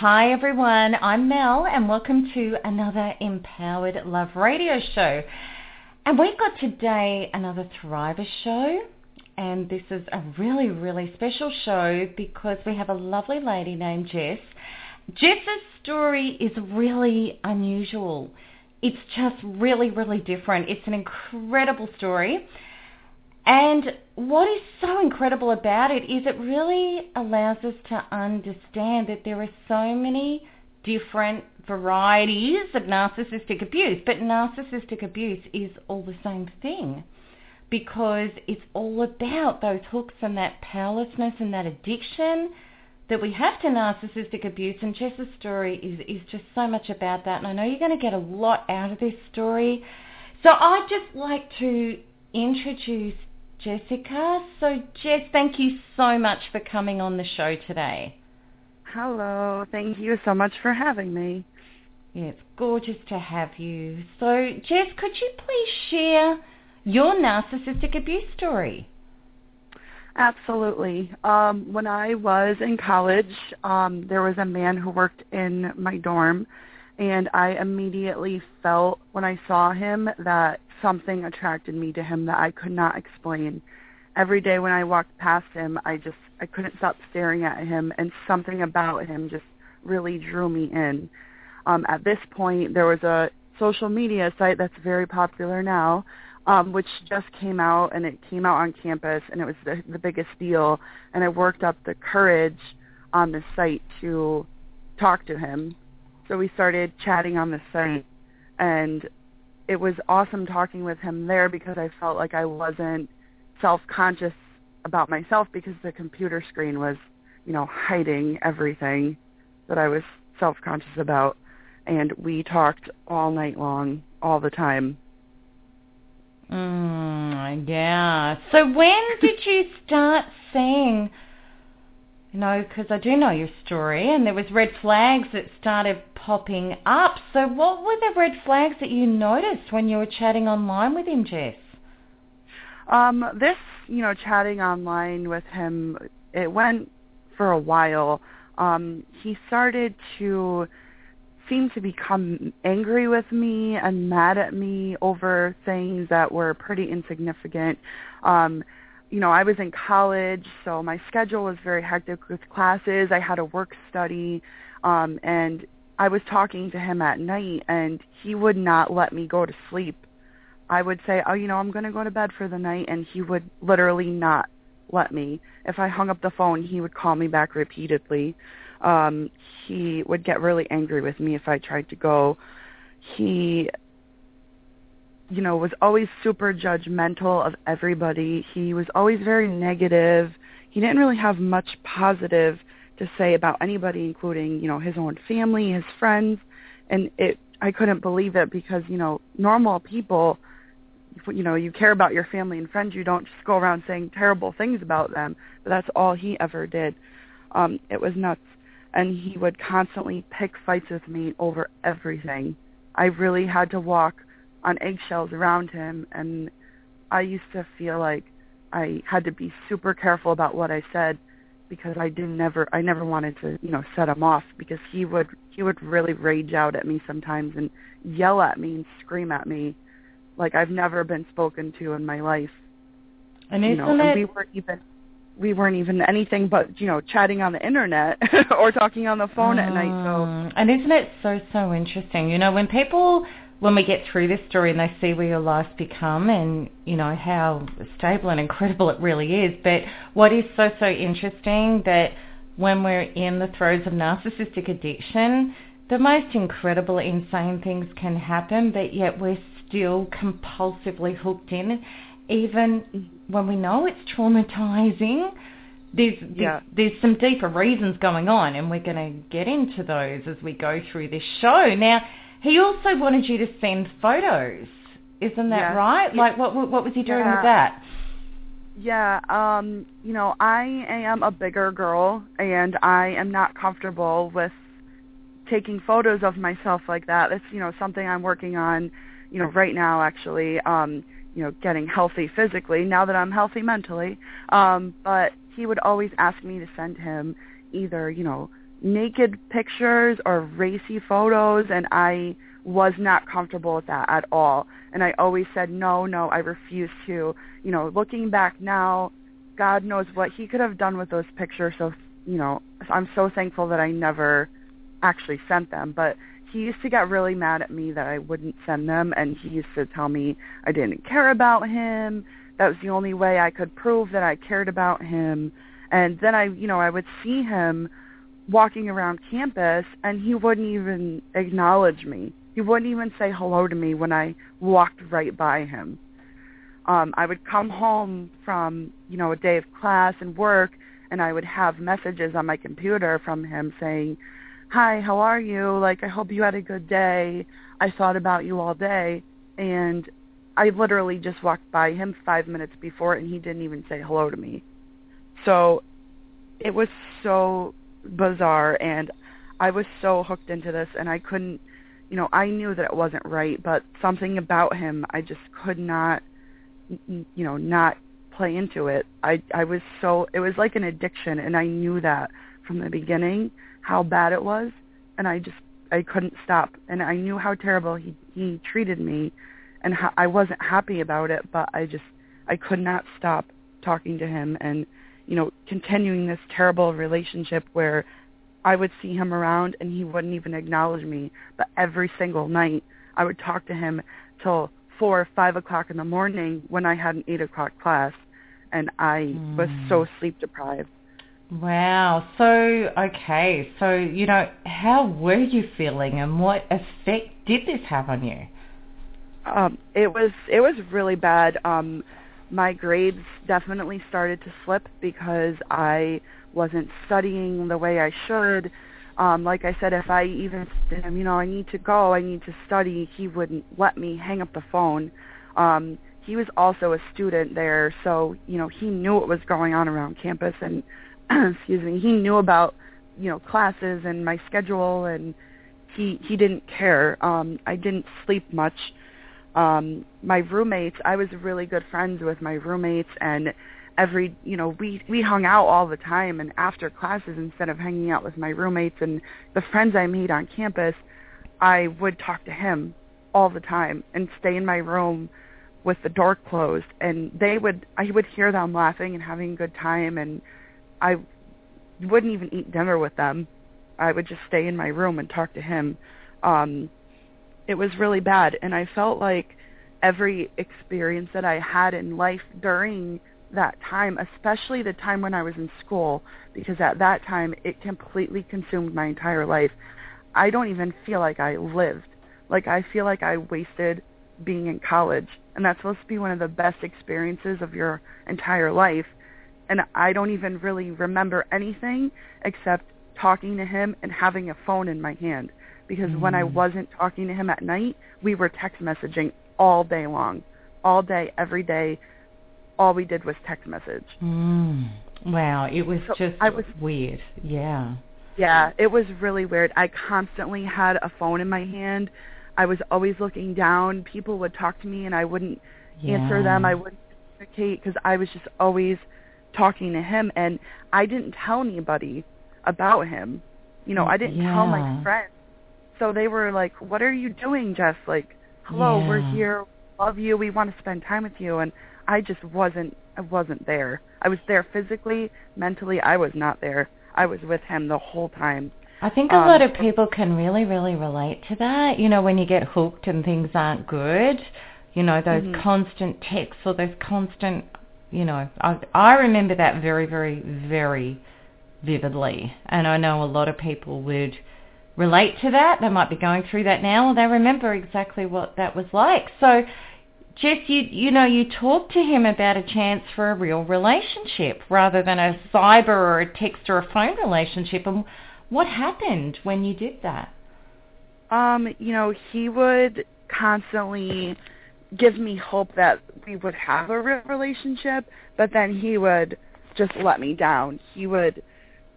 Hi everyone, I'm Mel and welcome to another Empowered Love radio show. And we've got today another Thriver show. And this is a really, really special show because we have a lovely lady named Jess. Jess's story is really unusual. It's just really, really different. It's an incredible story. And what is so incredible about it is it really allows us to understand that there are so many different varieties of narcissistic abuse, but narcissistic abuse is all the same thing because it's all about those hooks and that powerlessness and that addiction that we have to narcissistic abuse and Jess's story is, is just so much about that and I know you're going to get a lot out of this story. So I'd just like to introduce Jessica. So Jess, thank you so much for coming on the show today. Hello. Thank you so much for having me. Yeah, it's gorgeous to have you. So, Jess, could you please share your narcissistic abuse story? Absolutely. Um, when I was in college, um, there was a man who worked in my dorm, and I immediately felt when I saw him that something attracted me to him that I could not explain. Every day when I walked past him, I just I couldn't stop staring at him, and something about him just really drew me in. Um, at this point, there was a social media site that's very popular now, um, which just came out, and it came out on campus, and it was the, the biggest deal. And I worked up the courage on the site to talk to him. So we started chatting on the site, and it was awesome talking with him there because I felt like I wasn't self-conscious about myself because the computer screen was, you know, hiding everything that I was self-conscious about and we talked all night long, all the time. Mm, yeah. So when did you start seeing, you know, because I do know your story, and there was red flags that started popping up. So what were the red flags that you noticed when you were chatting online with him, Jess? Um, this, you know, chatting online with him, it went for a while. Um, he started to seem to become angry with me and mad at me over things that were pretty insignificant. Um, you know, I was in college, so my schedule was very hectic with classes. I had a work study, um, and I was talking to him at night, and he would not let me go to sleep. I would say, oh, you know, I'm going to go to bed for the night, and he would literally not let me. If I hung up the phone, he would call me back repeatedly. Um, he would get really angry with me if I tried to go. He, you know, was always super judgmental of everybody. He was always very negative. He didn't really have much positive to say about anybody, including, you know, his own family, his friends. And it, I couldn't believe it because, you know, normal people, you know, you care about your family and friends. You don't just go around saying terrible things about them. But that's all he ever did. Um, it was nuts and he would constantly pick fights with me over everything. I really had to walk on eggshells around him and I used to feel like I had to be super careful about what I said because I didn't never I never wanted to, you know, set him off because he would he would really rage out at me sometimes and yell at me and scream at me like I've never been spoken to in my life. And you know, and we weren't even we weren't even anything but you know chatting on the internet or talking on the phone at night. So Mm. And isn't it so so interesting? You know, when people when we get through this story and they see where your life's become and you know how stable and incredible it really is, but what is so so interesting that when we're in the throes of narcissistic addiction, the most incredible, insane things can happen, but yet we're still compulsively hooked in, even when we know it's traumatizing. There's, there's, there's some deeper reasons going on, and we're going to get into those as we go through this show. Now, he also wanted you to send photos. Isn't that right? Like, what, what what was he doing Yeah. with that? Yeah, um, you know, I am a bigger girl and I am not comfortable with taking photos of myself like that. It's, you know, something I'm working on, you know, right now actually, um, you know, getting healthy physically now that I'm healthy mentally. Um, but he would always ask me to send him either, you know, naked pictures or racy photos and I was not comfortable with that at all. And I always said, no, no, I refuse to. You know, looking back now, God knows what he could have done with those pictures. So, you know, I'm so thankful that I never actually sent them. But he used to get really mad at me that I wouldn't send them. And he used to tell me I didn't care about him. That was the only way I could prove that I cared about him. And then I, you know, I would see him walking around campus and he wouldn't even acknowledge me. He wouldn't even say hello to me when I walked right by him. Um, I would come home from, you know, a day of class and work and I would have messages on my computer from him saying, "Hi, how are you? Like I hope you had a good day. I thought about you all day." And I literally just walked by him 5 minutes before and he didn't even say hello to me. So it was so bizarre and I was so hooked into this and I couldn't you know I knew that it wasn't right but something about him I just could not you know not play into it. I I was so it was like an addiction and I knew that from the beginning how bad it was and I just I couldn't stop. And I knew how terrible he he treated me and how I wasn't happy about it but I just I could not stop talking to him and you know continuing this terrible relationship where I would see him around and he wouldn't even acknowledge me. But every single night I would talk to him till four or five o'clock in the morning when I had an eight o'clock class and I was so sleep deprived. Wow. So, okay. So, you know, how were you feeling and what effect did this have on you? Um, it was it was really bad. Um my grades definitely started to slip because I wasn't studying the way I should. Um, like I said, if I even said, him, you know, I need to go, I need to study, he wouldn't let me hang up the phone. Um, he was also a student there, so you know he knew what was going on around campus, and excuse me, he knew about you know classes and my schedule, and he he didn't care. Um, I didn't sleep much um my roommates i was really good friends with my roommates and every you know we we hung out all the time and after classes instead of hanging out with my roommates and the friends i made on campus i would talk to him all the time and stay in my room with the door closed. And they would i would hear them laughing and having a good time and i wouldn't even eat dinner with them. I would just stay in my room and talk to him. Um it was really bad and I felt like every experience that I had in life during that time, especially the time when I was in school, because at that time it completely consumed my entire life. I don't even feel like I lived. Like I feel like I wasted being in college and that's supposed to be one of the best experiences of your entire life. And I don't even really remember anything except talking to him and having a phone in my hand because when I wasn't talking to him at night, we were text messaging all day long. All day, every day. All we did was text message. Mm. Wow, it was So just I was- weird. Yeah. Yeah, it was really weird. I constantly had a phone in my hand. I was always looking down. People would talk to me and I wouldn't answer them. I wouldn't communicate because I was just always talking to him and I didn't tell anybody about him. You know, I didn't tell my friends. So they were like, "What are you doing, Jess? Like, hello, we're here. Love you. We want to spend time with you." And I just wasn't I wasn't there. I was there physically, mentally. I was not there. I was with him the whole time. I think a um, lot of people can really, really relate to that. You know, when you get hooked and things aren't good, you know, those mm-hmm. constant texts or those constant, you know, I, I remember that very, very, very vividly. And I know a lot of people would relate to that. They might be going through that now, or they remember exactly what that was like. So, Jess, you you know, you talked to him about a chance for a real relationship rather than a cyber or a text or a phone relationship. And what happened when you did that? Um, you know, he would constantly give me hope that we would have a real relationship, but then he would just let me down. He would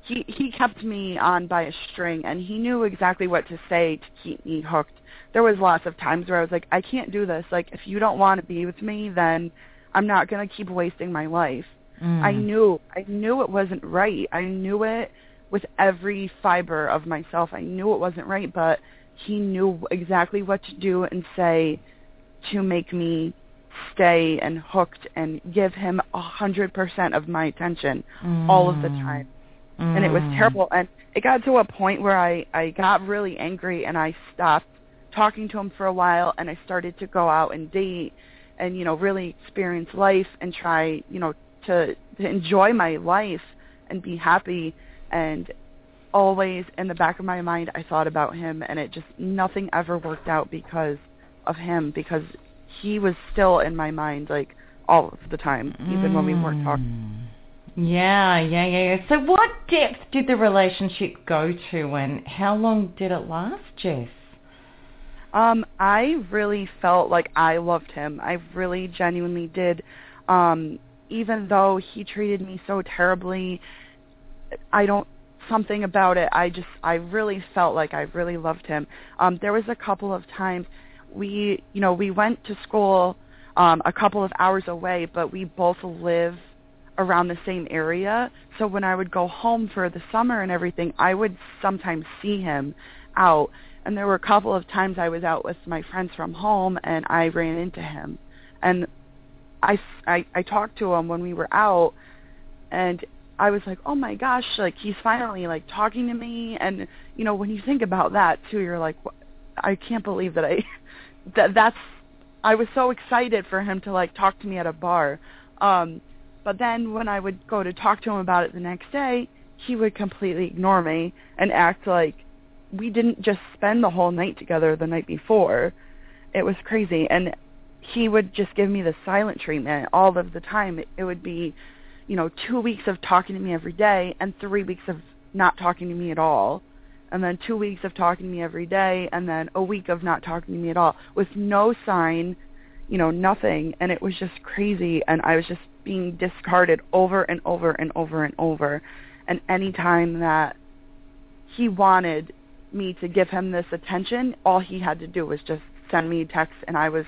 he he kept me on by a string and he knew exactly what to say to keep me hooked. There was lots of times where I was like, I can't do this. Like if you don't want to be with me, then I'm not going to keep wasting my life. Mm. I knew I knew it wasn't right. I knew it with every fiber of myself. I knew it wasn't right, but he knew exactly what to do and say to make me stay and hooked and give him a hundred percent of my attention mm. all of the mm. time mm. and it was mm. terrible. And it got to a point where I I got really angry and I stopped talking to him for a while and I started to go out and date and you know really experience life and try you know to to enjoy my life and be happy and always in the back of my mind I thought about him and it just nothing ever worked out because of him because he was still in my mind like all of the time even mm. when we weren't talking mm. Yeah, yeah, yeah, yeah. So what depth did the relationship go to and how long did it last, Jess? Um, I really felt like I loved him. I really genuinely did. Um, even though he treated me so terribly, I don't something about it. I just I really felt like I really loved him. Um, there was a couple of times we, you know, we went to school um, a couple of hours away, but we both live around the same area. So when I would go home for the summer and everything, I would sometimes see him out. And there were a couple of times I was out with my friends from home and I ran into him. And I, I, I talked to him when we were out and I was like, oh my gosh, like he's finally like talking to me. And, you know, when you think about that too, you're like, I can't believe that I, that that's, I was so excited for him to like talk to me at a bar. Um, but then when I would go to talk to him about it the next day, he would completely ignore me and act like we didn't just spend the whole night together the night before. It was crazy. And he would just give me the silent treatment all of the time. It would be, you know, two weeks of talking to me every day and three weeks of not talking to me at all. And then two weeks of talking to me every day and then a week of not talking to me at all with no sign, you know, nothing. And it was just crazy. And I was just being discarded over and over and over and over. And any time that he wanted me to give him this attention, all he had to do was just send me a text and I was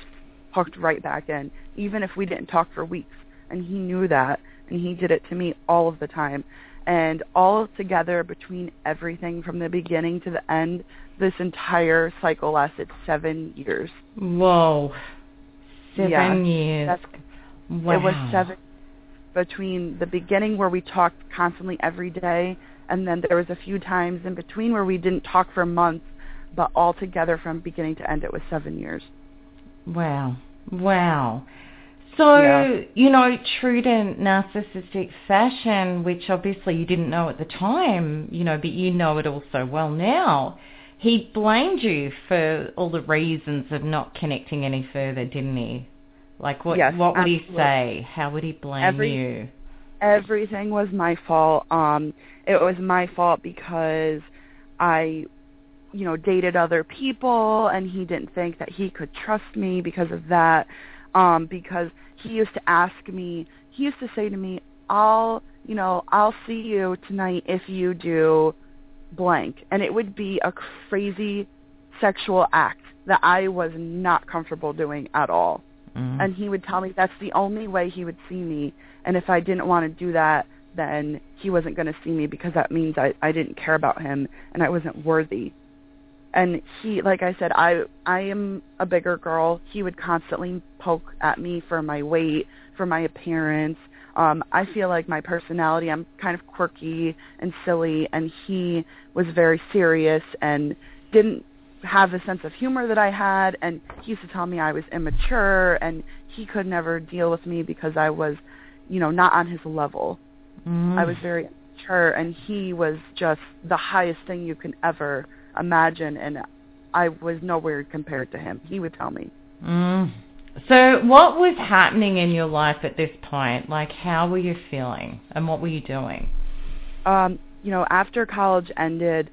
hooked right back in, even if we didn't talk for weeks. And he knew that, and he did it to me all of the time. And all together, between everything from the beginning to the end, this entire cycle lasted seven years. Whoa. Seven yeah, years. Wow. It was seven between the beginning where we talked constantly every day, and then there was a few times in between where we didn't talk for months, but all together from beginning to end it was seven years. Wow. Wow. So, yeah. you know, true to narcissistic fashion, which obviously you didn't know at the time, you know, but you know it all so well now, he blamed you for all the reasons of not connecting any further, didn't he? Like what yes, what would absolutely. he say? How would he blame Every, you? Everything was my fault. Um it was my fault because I you know dated other people and he didn't think that he could trust me because of that um because he used to ask me he used to say to me I'll you know I'll see you tonight if you do blank and it would be a crazy sexual act that I was not comfortable doing at all Mm-hmm. And he would tell me that's the only way he would see me. And if I didn't want to do that, then he wasn't going to see me because that means I, I didn't care about him and I wasn't worthy. And he, like I said, I I am a bigger girl. He would constantly poke at me for my weight, for my appearance, Um, I feel like my personality, I'm kind of quirky and silly, and he was very serious and didn't have the sense of humor that I had, and he used to tell me I was immature, and he could never deal with me because I was, you know, not on his level. Mm. I was very immature, and he was just the highest thing you can ever imagine, and I was nowhere compared to him. He would tell me. Mm. So what was happening in your life at this point? Like how were you feeling and what were you doing? Um, you know, after college ended,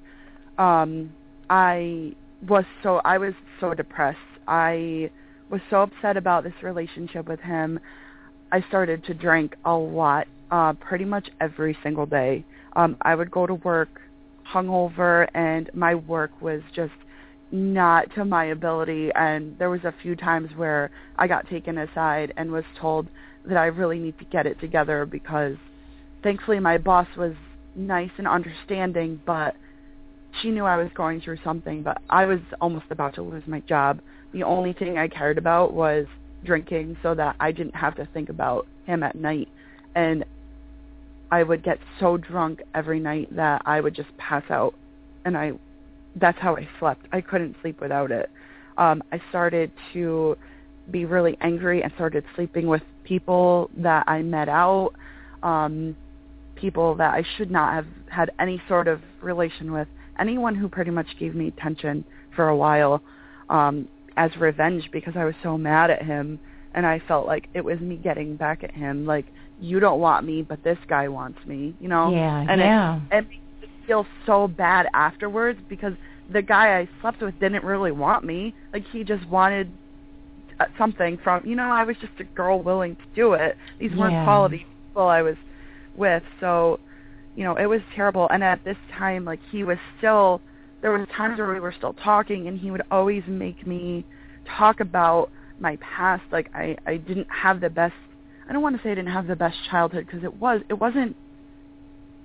um, I was so I was so depressed. I was so upset about this relationship with him. I started to drink a lot, uh, pretty much every single day. Um, I would go to work hungover, and my work was just not to my ability. And there was a few times where I got taken aside and was told that I really need to get it together because, thankfully, my boss was nice and understanding, but she knew I was going through something, but I was almost about to lose my job. The only thing I cared about was drinking so that I didn't have to think about him at night. And I would get so drunk every night that I would just pass out and I that's how I slept. I couldn't sleep without it. Um I started to be really angry and started sleeping with people that I met out um people that I should not have had any sort of relation with anyone who pretty much gave me attention for a while um, as revenge because I was so mad at him and I felt like it was me getting back at him. Like you don't want me but this guy wants me you know? Yeah, and yeah. it, it made me feel so bad afterwards because the guy I slept with didn't really want me. Like he just wanted uh, something from you know I was just a girl willing to do it. These weren't Yeah. quality people I was with. So you know, it was terrible. And at this time, like he was still, there was times where we were still talking, and he would always make me talk about my past. Like I, I didn't have the best. I don't want to say I didn't have the best childhood because it was, it wasn't,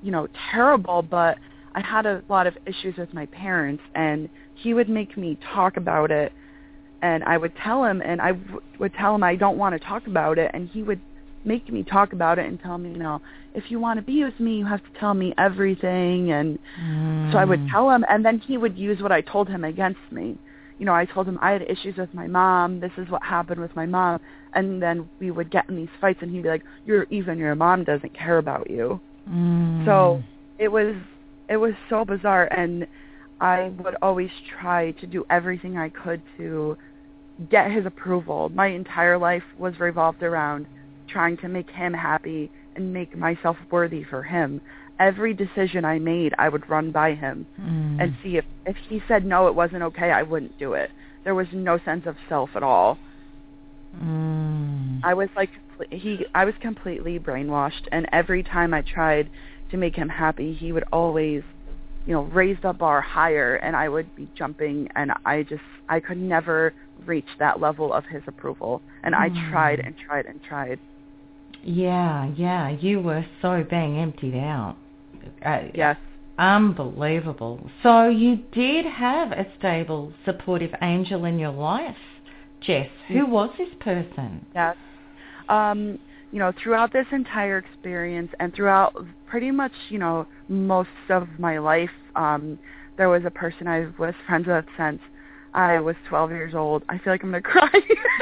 you know, terrible, but I had a lot of issues with my parents, and he would make me talk about it. And I would tell him, and I w- would tell him I don't want to talk about it, and he would make me talk about it and tell me, you know, if you want to be with me, you have to tell me everything. And so I would Mm. tell him, and then he would use what I told him against me. You know, I told him I had issues with my mom. This is what happened with my mom. And then we would get in these fights, and he'd be like, "You're even your mom doesn't care about you." Mm. So it was it was so bizarre, and I would always try to do everything I could to get his approval. My entire life was revolved around trying to make him happy and make myself worthy for him. Every decision I made, I would run by him Mm. and see if if he said no, it wasn't okay, I wouldn't do it. There was no sense of self at all. Mm. I was like he I was completely brainwashed and every time I tried to make him happy, he would always you know, raise the bar higher and I would be jumping and I just I could never reach that level of his approval. And I Mm. tried and tried and tried. Yeah, yeah. You were so being emptied out. Uh, Yes. Unbelievable. So you did have a stable, supportive angel in your life, Jess. Who was this person? Yes. Um, you know, throughout this entire experience and throughout pretty much, you know, most of my life, um, there was a person I was friends with since I was 12 years old. I feel like I'm going to cry.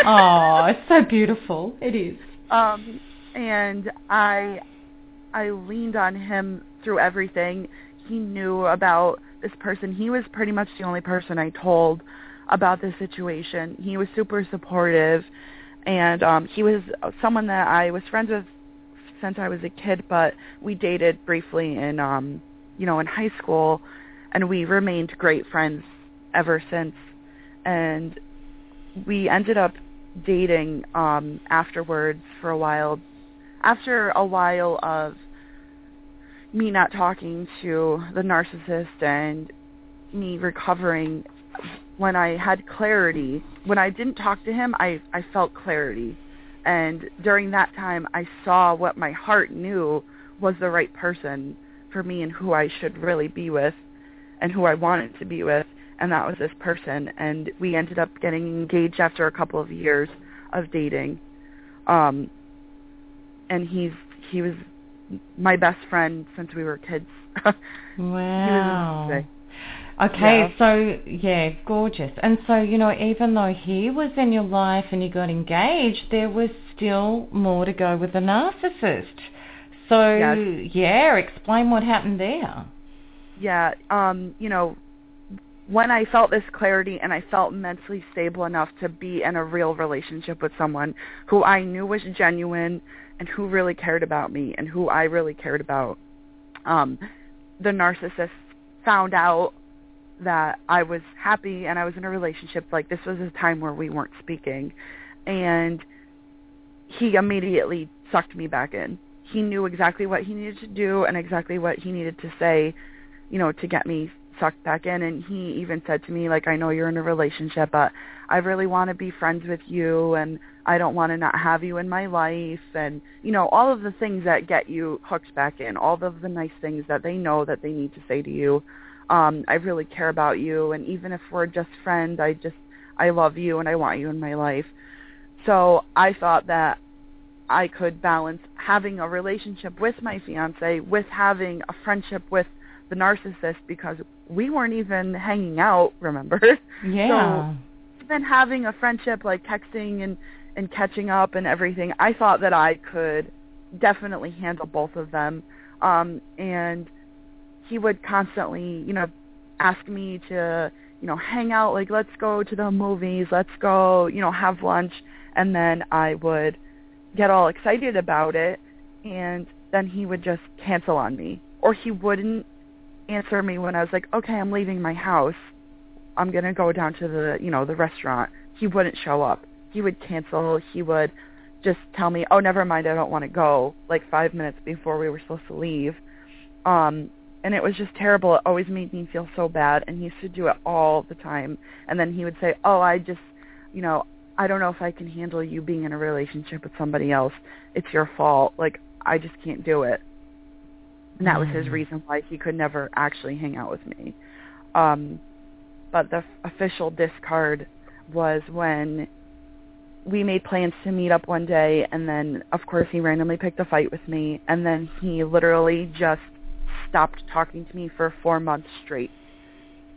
oh, it's so beautiful. It is. um, and I, I leaned on him through everything. He knew about this person. He was pretty much the only person I told about this situation. He was super supportive and um he was someone that I was friends with since I was a kid, but we dated briefly in um you know in high school and we remained great friends ever since and we ended up dating um afterwards for a while after a while of me not talking to the narcissist and me recovering when I had clarity, when I didn't talk to him, I I felt clarity. And during that time, I saw what my heart knew was the right person for me and who I should really be with and who I wanted to be with, and that was this person. And we ended up getting engaged after a couple of years of dating. Um and he's he was my best friend since we were kids. wow. Okay, Yeah. so yeah, gorgeous. And so, you know, even though he was in your life and you got engaged, there was still more to go with the narcissist. So, Yes. yeah, explain what happened there. yeah, um, you know, when I felt this clarity and I felt mentally stable enough to be in a real relationship with someone who I knew was genuine and who really cared about me and who I really cared about, um, the narcissist found out that I was happy and I was in a relationship. Like this was a time where we weren't speaking, and he immediately sucked me back in. He knew exactly what he needed to do and exactly what he needed to say you know, to get me sucked back in. And he even said to me, like, I know you're in a relationship, but I really want to be friends with you, and I don't want to not have you in my life, and you know, all of the things that get you hooked back in, all of the nice things that they know that they need to say to you. Um, I really care about you, and even if we're just friends, I just I love you and I want you in my life. So I thought that I could balance having a relationship with my fiance with having a friendship with the narcissist because we weren't even hanging out, remember? Yeah. so, Even having a friendship like texting and and catching up and everything, I thought that I could definitely handle both of them. Um and he would constantly, you know, ask me to, you know, hang out like let's go to the movies, let's go, you know, have lunch and then I would get all excited about it and then he would just cancel on me or he wouldn't answer me when I was like, "Okay, I'm leaving my house. I'm going to go down to the, you know, the restaurant." He wouldn't show up. He would cancel. He would just tell me, "Oh, never mind, I don't want to go." Like 5 minutes before we were supposed to leave. Um and it was just terrible. It always made me feel so bad and he used to do it all the time. And then he would say, "Oh, I just, you know, I don't know if I can handle you being in a relationship with somebody else. It's your fault. Like I just can't do it." And that was his Mm. reason why he could never actually hang out with me. Um, but the f- official discard was when we made plans to meet up one day, and then of course he randomly picked a fight with me, and then he literally just stopped talking to me for four months straight.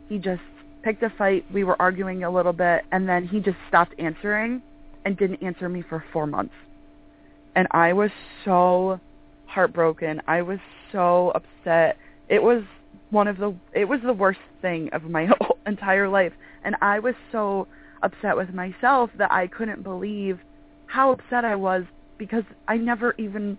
He just picked a fight. We were arguing a little bit, and then he just stopped answering and didn't answer me for four months. And I was so heartbroken. I was so upset. It was one of the it was the worst thing of my whole entire life and I was so upset with myself that I couldn't believe how upset I was because I never even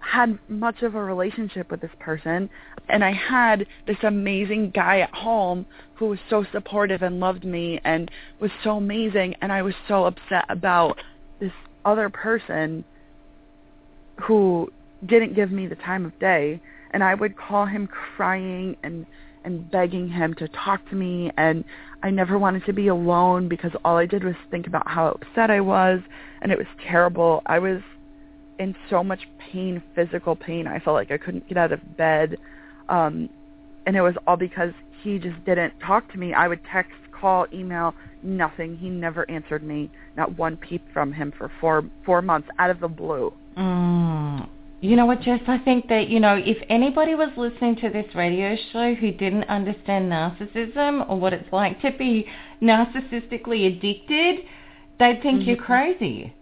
had much of a relationship with this person. And I had this amazing guy at home who was so supportive and loved me and was so amazing. And I was so upset about this other person who didn't give me the time of day. And I would call him crying and and begging him to talk to me and I never wanted to be alone because all I did was think about how upset I was and it was terrible. I was in so much pain, physical pain. I felt like I couldn't get out of bed. Um and it was all because he just didn't talk to me. I would text, call, email, nothing. He never answered me. Not one peep from him for four four months out of the blue. Mm. You know what, Jess? I think that, you know, if anybody was listening to this radio show who didn't understand narcissism or what it's like to be narcissistically addicted, they'd think you're Mhm. crazy.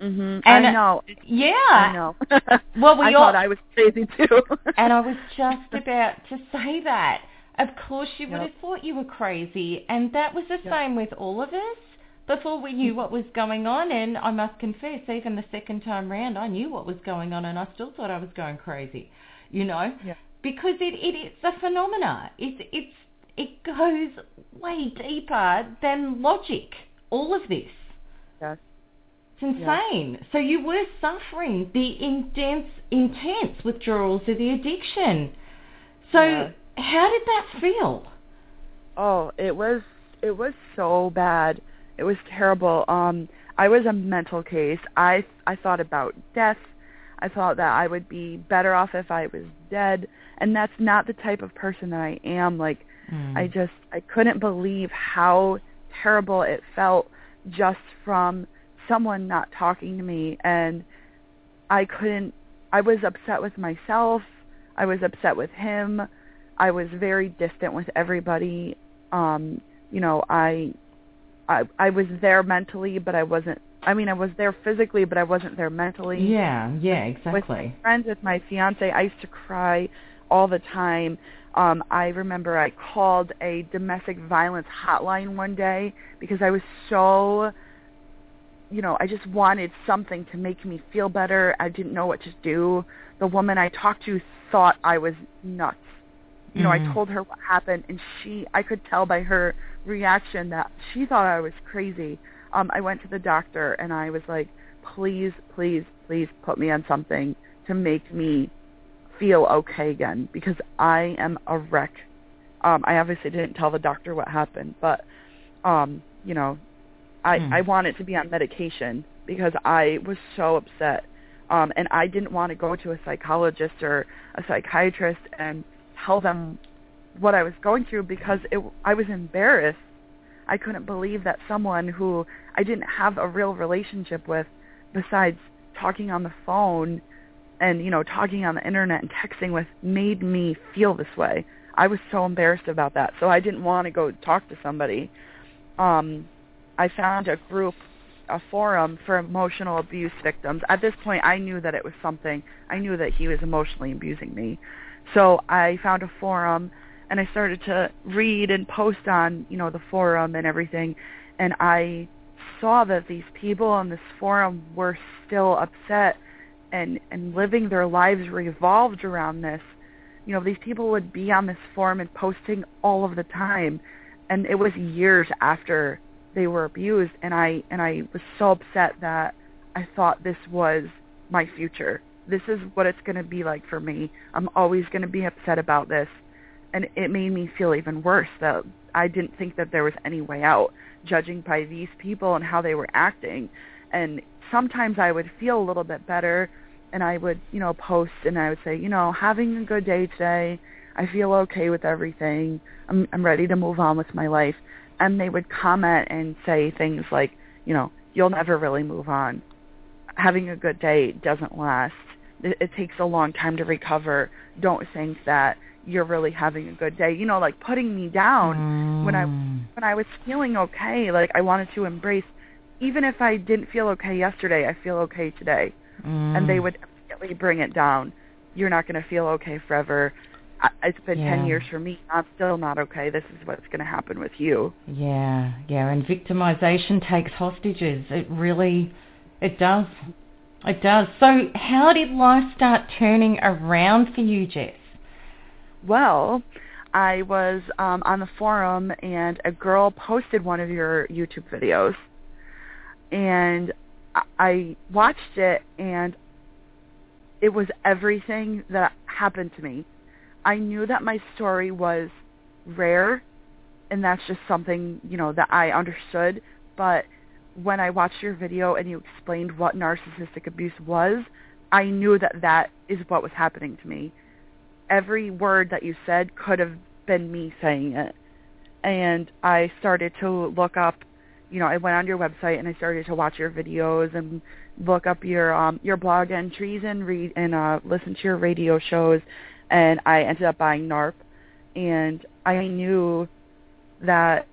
Mhm. And- I know. Yeah. I know. Well, we I all- thought I was crazy too. And I was just about to say that. Of course you would Yep. have thought you were crazy. And that was the Yep. same with all of us before we knew what was going on. And I must confess, even the second time round, I knew what was going on and I still thought I was going crazy, you know? Yeah. Because it, it it is a phenomena. It's, it's, it goes way deeper than logic, all of this. yes. It's insane. So you were suffering the intense, intense withdrawals of the addiction. So how did that feel? Oh, it was it was so bad. It was terrible. Um I was a mental case. I I thought about death. I thought that I would be better off if I was dead, and that's not the type of person that I am. Like Mm. I just I couldn't believe how terrible it felt just from someone not talking to me and I couldn't I was upset with myself. I was upset with him. I was very distant with everybody. Um, you know, I I I was there mentally, but I wasn't I mean, I was there physically, but I wasn't there mentally. Yeah, yeah, With exactly. my friends, with my fiance, I used to cry all the time. Um, I remember I called a domestic violence hotline one day because I was so, you know, I just wanted something to make me feel better. I didn't know what to do. The woman I talked to thought I was nuts. You know, Mhm. I told her what happened, and she, I could tell by her reaction that she thought I was crazy. Um, I went to the doctor, and I was like, please, please, please put me on something to make me feel okay again because I am a wreck. Um, I obviously didn't tell the doctor what happened, but um, you know, I Hmm. I wanted to be on medication because I was so upset. Um, and I didn't want to go to a psychologist or a psychiatrist and tell them what I was going through because it, I was embarrassed. I couldn't believe that someone who I didn't have a real relationship with besides talking on the phone and you know talking on the internet and texting with made me feel this way. I was so embarrassed about that. So I didn't want to go talk to somebody. Um I found a group a forum for emotional abuse victims. At this point I knew that it was something. I knew that he was emotionally abusing me. So I found a forum and I started to read and post on, you know, the forum and everything and I saw that these people on this forum were still upset and and living their lives revolved around this. You know, these people would be on this forum and posting all of the time and it was years after they were abused and I and I was so upset that I thought this was my future. This is what it's going to be like for me. I'm always going to be upset about this. And it made me feel even worse that I didn't think that there was any way out judging by these people and how they were acting. And sometimes I would feel a little bit better and I would, you know, post and I would say, you know, having a good day today. I feel okay with everything. I'm I'm ready to move on with my life. And they would comment and say things like, you know, you'll never really move on. Having a good day doesn't last. It, it takes a long time to recover. Don't think that you're really having a good day. You know, like putting me down when I Mm. when I was feeling okay, like I wanted to embrace even if I didn't feel okay yesterday, I feel okay today. And they Mm. would immediately bring it down. You're not going to feel okay forever. I- It's been Yeah. 10 years for me. I'm still not okay. This is what's going to happen with you. Yeah, yeah, and victimization takes hostages. It really, it does. It does. So how did life start turning around for you, Jess? Well, I was um, on the forum and a girl posted one of your YouTube videos, and I- watched it and it was everything that happened to me. I knew that my story was rare, and that's just something you know that I understood. But when I watched your video and you explained what narcissistic abuse was, I knew that that is what was happening to me. Every word that you said could have been me saying it. And I started to look up, you know, I went on your website and I started to watch your videos and look up your um your blog entries and read and uh listen to your radio shows. And I ended up buying NARP and I knew that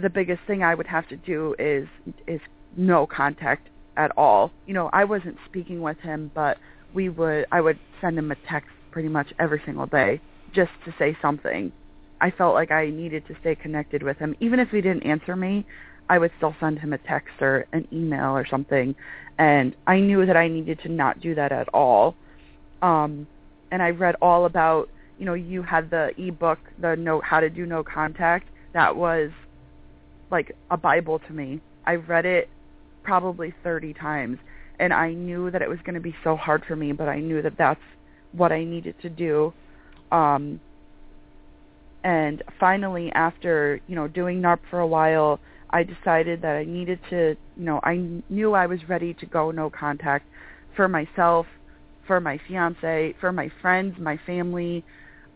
the biggest thing I would have to do is is no contact at all. You know, I wasn't speaking with him, but we would I would send him a text pretty much every single day just to say something. I felt like I needed to stay connected with him. Even if he didn't answer me, I would still send him a text or an email or something. And I knew that I needed to not do that at all. Um, and I read all about, you know, you had the ebook, the no how to do no contact. That was like a bible to me. I read it probably 30 times and I knew that it was going to be so hard for me, but I knew that that's what I needed to do. Um, and finally, after you know doing NARP for a while, I decided that I needed to, you know, I knew I was ready to go no contact for myself, for my fiance, for my friends, my family,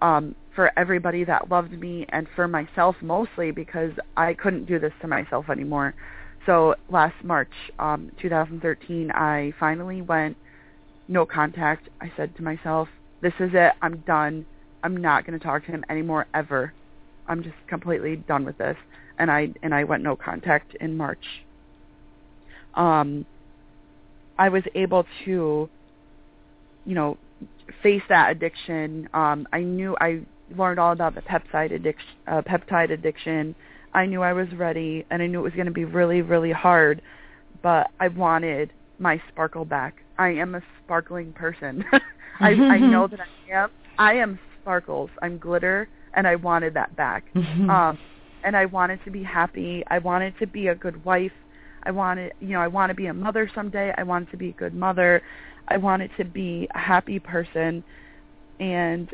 um, for everybody that loved me, and for myself mostly because I couldn't do this to myself anymore. So last March, um, 2013, I finally went no contact. I said to myself, this is it. I'm done. I'm not going to talk to him anymore ever. I'm just completely done with this. And I and I went no contact in March. Um I was able to you know face that addiction. Um I knew I learned all about the peptide addiction uh, peptide addiction. I knew I was ready and I knew it was going to be really really hard, but I wanted my sparkle back. I am a sparkling person. I, I know that I am. I am sparkles. I'm glitter, and I wanted that back. um, and I wanted to be happy. I wanted to be a good wife. I wanted, you know, I want to be a mother someday. I wanted to be a good mother. I wanted to be a happy person, and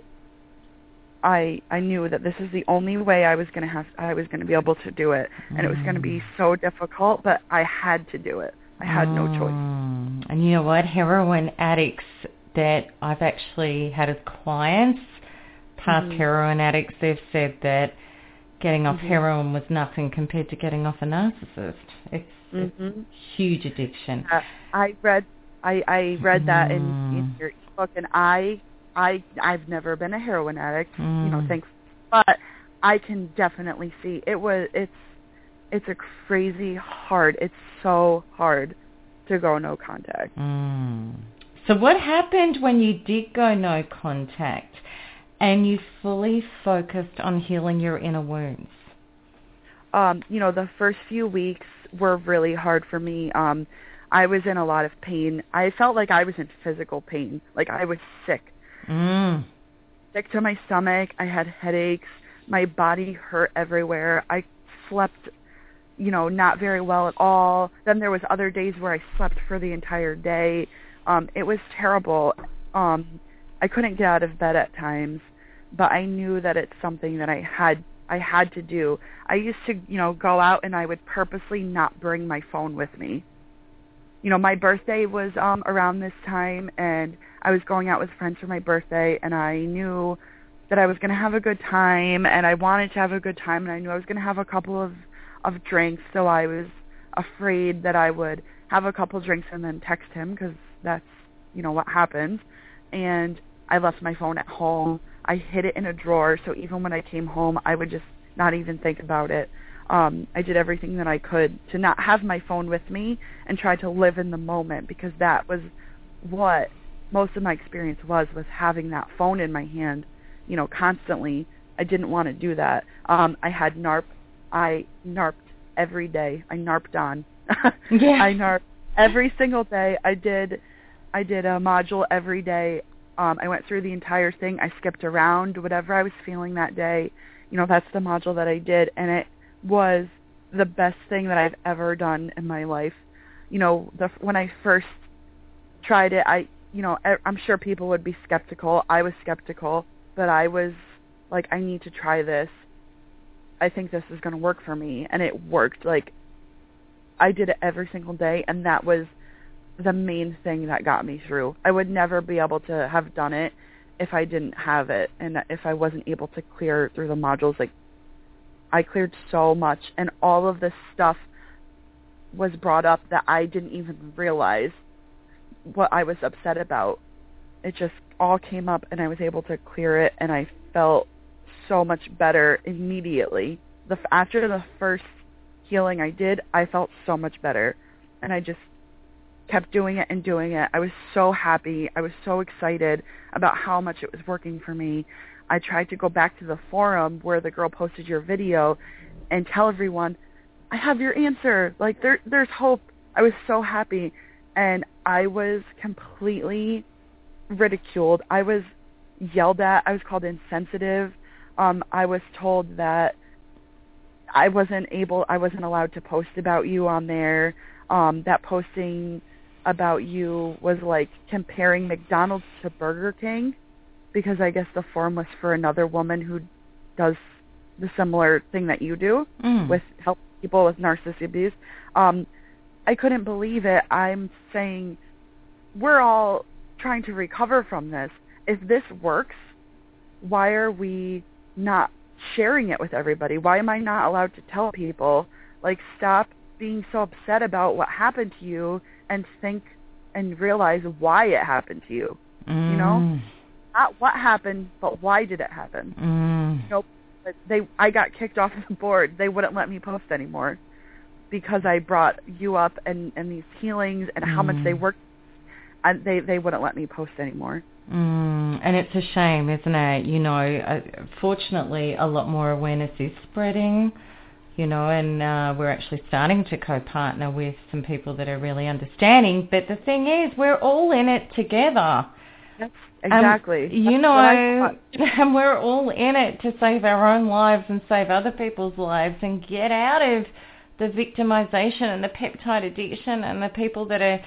I I knew that this is the only way I was going to have I was going to be able to do it, and it was going to be so difficult, but I had to do it. I had no choice. Mm. And you know what? Heroin addicts that I've actually had as clients, past Mhm. heroin addicts, they've said that getting off Mhm. heroin was nothing compared to getting off a narcissist. It's, it's Mhm. huge addiction. Uh, I read I I read that in, in Mm. your ebook, and I I I've never been a heroin addict, you know, Mm. thanks, but I can definitely see it was it's it's a crazy hard. It's so hard to go no contact. Mm. So what happened when you did go no contact and you fully focused on healing your inner wounds? um, you know, the first few weeks were really hard for me. Um, I was in a lot of pain. I felt like I was in physical pain. Like I was sick. Mm. Sick to my stomach. I had headaches. My body hurt everywhere. I slept, you know, not very well at all. Then there was other days where I slept for the entire day. Um, it was terrible. Um, I couldn't get out of bed at times, but I knew that it's something that I had I had to do. I used to, you know, go out and I would purposely not bring my phone with me. You know, my birthday was um around this time and I was going out with friends for my birthday and I knew that I was going to have a good time and I wanted to have a good time and I knew I was going to have a couple of of drinks so I was afraid that I would have a couple drinks and then text him cuz that's, you know, what happens. And I left my phone at home. I hid it in a drawer so even when I came home I would just not even think about it. Um, I did everything that I could to not have my phone with me and try to live in the moment because that was what most of my experience was was having that phone in my hand, you know, constantly. I didn't want to do that. Um, I had NARP. I NARPed every day. I NARPed on. Yeah. I NARP every single day. I did I did a module every day. Um, I went through the entire thing. I skipped around whatever I was feeling that day. You know, that's the module that I did, and it was the best thing that I've ever done in my life. You know, the when I first tried it, I you know, I'm sure people would be skeptical. I was skeptical, but I was like, I need to try this. I think this is going to work for me, and it worked. Like, I did it every single day, and that was the main thing that got me through. I would never be able to have done it if I didn't have it, and if I wasn't able to clear through the modules. Like, I cleared so much, and all of this stuff was brought up that I didn't even realize what I was upset about. It just all came up and I was able to clear it and I felt so much better immediately. The after the first healing I did, I felt so much better and I just kept doing it and doing it. I was so happy. I was so excited about how much it was working for me. I tried to go back to the forum where the girl posted your video and tell everyone, I have your answer. Like there there's hope. I was so happy and I was completely ridiculed. I was yelled at. I was called insensitive. Um, I was told that I wasn't able, I wasn't allowed to post about you on there. Um, that posting about you was like comparing McDonald's to Burger King because I guess the forum was for another woman who does the similar thing that you do Mm. with help people with narcissistic abuse. Um, I couldn't believe it. I'm saying we're all trying to recover from this. If this works, why are we not sharing it with everybody? Why am I not allowed to tell people? Like, stop being so upset about what happened to you and think and realize why it happened to you. Mm. You know, not what happened, but why did it happen? Mm. Nope. But They, I got kicked off the board. They wouldn't let me post anymore because I brought you up and and these healings and how much they Mm. worked. And they they wouldn't let me post anymore. Mm, and it's a shame, isn't it? You know, uh, fortunately, a lot more awareness is spreading, you know, and uh, we're actually starting to co-partner with some people that are really understanding. But the thing is, we're all in it together. That's Um, exactly. you know, what I thought. and we're all in it to save our own lives and save other people's lives and get out of the victimization and the peptide addiction and the people that are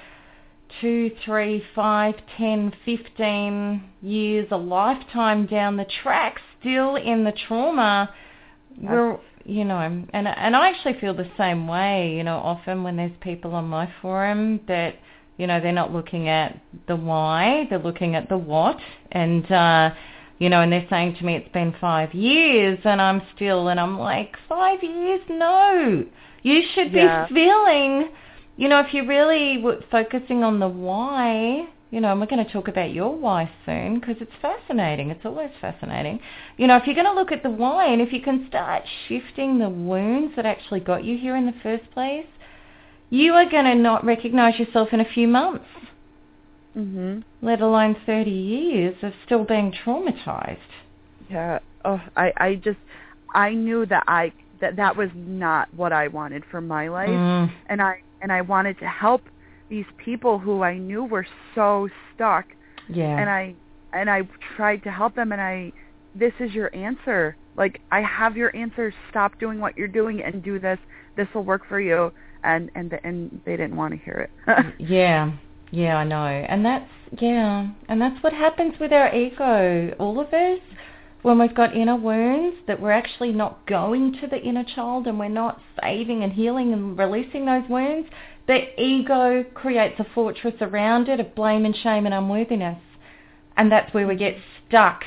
two, three, five, ten, fifteen years, a lifetime down the track, still in the trauma. We're, you know, and and I actually feel the same way. You know, often when there's people on my forum that you know they're not looking at the why, they're looking at the what, and uh, you know, and they're saying to me it's been five years, and I'm still, and I'm like five years, no, you should Yeah. be feeling, you know, if you're really w- focusing on the why. You know, and we're going to talk about your why soon because it's fascinating. It's always fascinating. You know, if you're going to look at the why and if you can start shifting the wounds that actually got you here in the first place, you are going to not recognize yourself in a few months, Mhm. let alone 30 years of still being traumatized. Yeah. Oh, I I just I knew that I that that was not what I wanted for my life, Mm, and I and I wanted to help these people who I knew were so stuck, yeah. and I and I tried to help them, and I this is your answer. Like I have your answer. Stop doing what you're doing and do this. This will work for you. And and the, and they didn't want to hear it. yeah. Yeah, I know. And that's, yeah. And that's what happens with our ego. All of us, when we've got inner wounds, that we're actually not going to the inner child and we're not saving and healing and releasing those wounds, the ego creates a fortress around it of blame and shame and unworthiness. And that's where we get stuck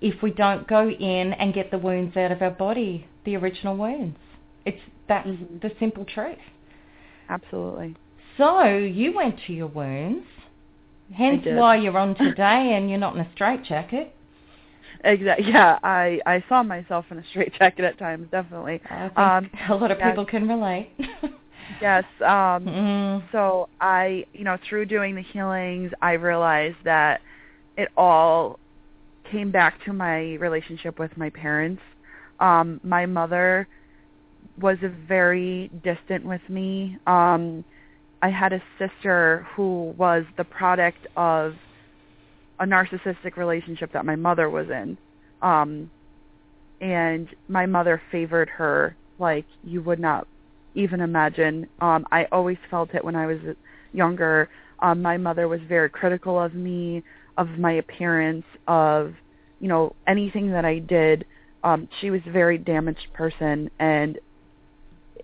if we don't go in and get the wounds out of our body, the original wounds. It's that's Mhm. the simple truth. Absolutely. So you went to your wounds, hence why you're on today and you're not in a straitjacket. Exactly. Yeah, I I saw myself in a straitjacket at times, definitely. Um, a lot of yes. people can relate. Yes. Um mm, so I, you know, through doing the healings, I realized that it all came back to my relationship with my parents. Um my mother was very distant with me. Um I had a sister who was the product of a narcissistic relationship that my mother was in. Um and my mother favored her like you would not even imagine. Um I always felt it when I was younger. Um my mother was very critical of me, of my appearance, of you know, anything that I did. Um she was a very damaged person and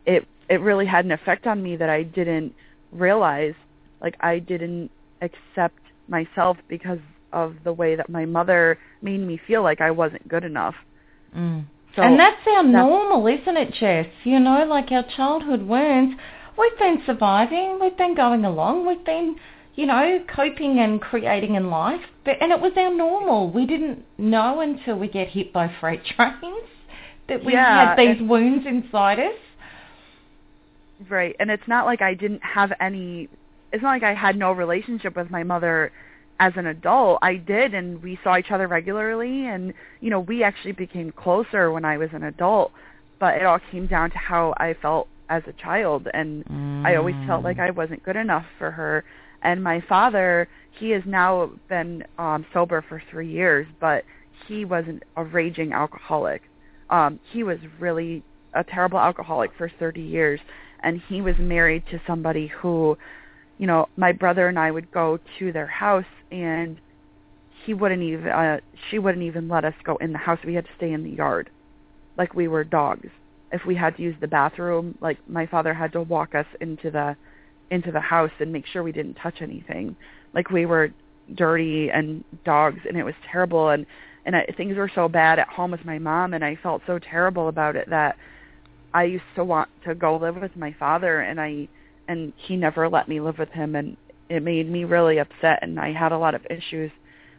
it it really had an effect on me that I didn't realize. Like I didn't accept myself because of the way that my mother made me feel like I wasn't good enough. mm. So and that's our that's- normal, isn't it, Jess? You know, like our childhood wounds, we've been surviving, we've been going along, we've been, you know, coping and creating in life, but, and it was our normal. We didn't know until we get hit by freight trains that we Yeah, had these wounds inside us. Right. And it's not like I didn't have any it's not like I had no relationship with my mother as an adult. I did and we saw each other regularly and you know, we actually became closer when I was an adult, but it all came down to how I felt as a child and I always felt like I wasn't good enough for her. And my father, he has now been um sober for 3 years, but he wasn't a raging alcoholic. Um he was really a terrible alcoholic for 30 years and he was married to somebody who you know my brother and I would go to their house and he wouldn't even uh she wouldn't even let us go in the house. We had to stay in the yard. Like we were dogs. If we had to use the bathroom like my father had to walk us into the into the house and make sure we didn't touch anything. Like we were dirty and dogs and it was terrible and and I, things were so bad at home with my mom and I felt so terrible about it that I used to want to go live with my father and I and he never let me live with him and it made me really upset and I had a lot of issues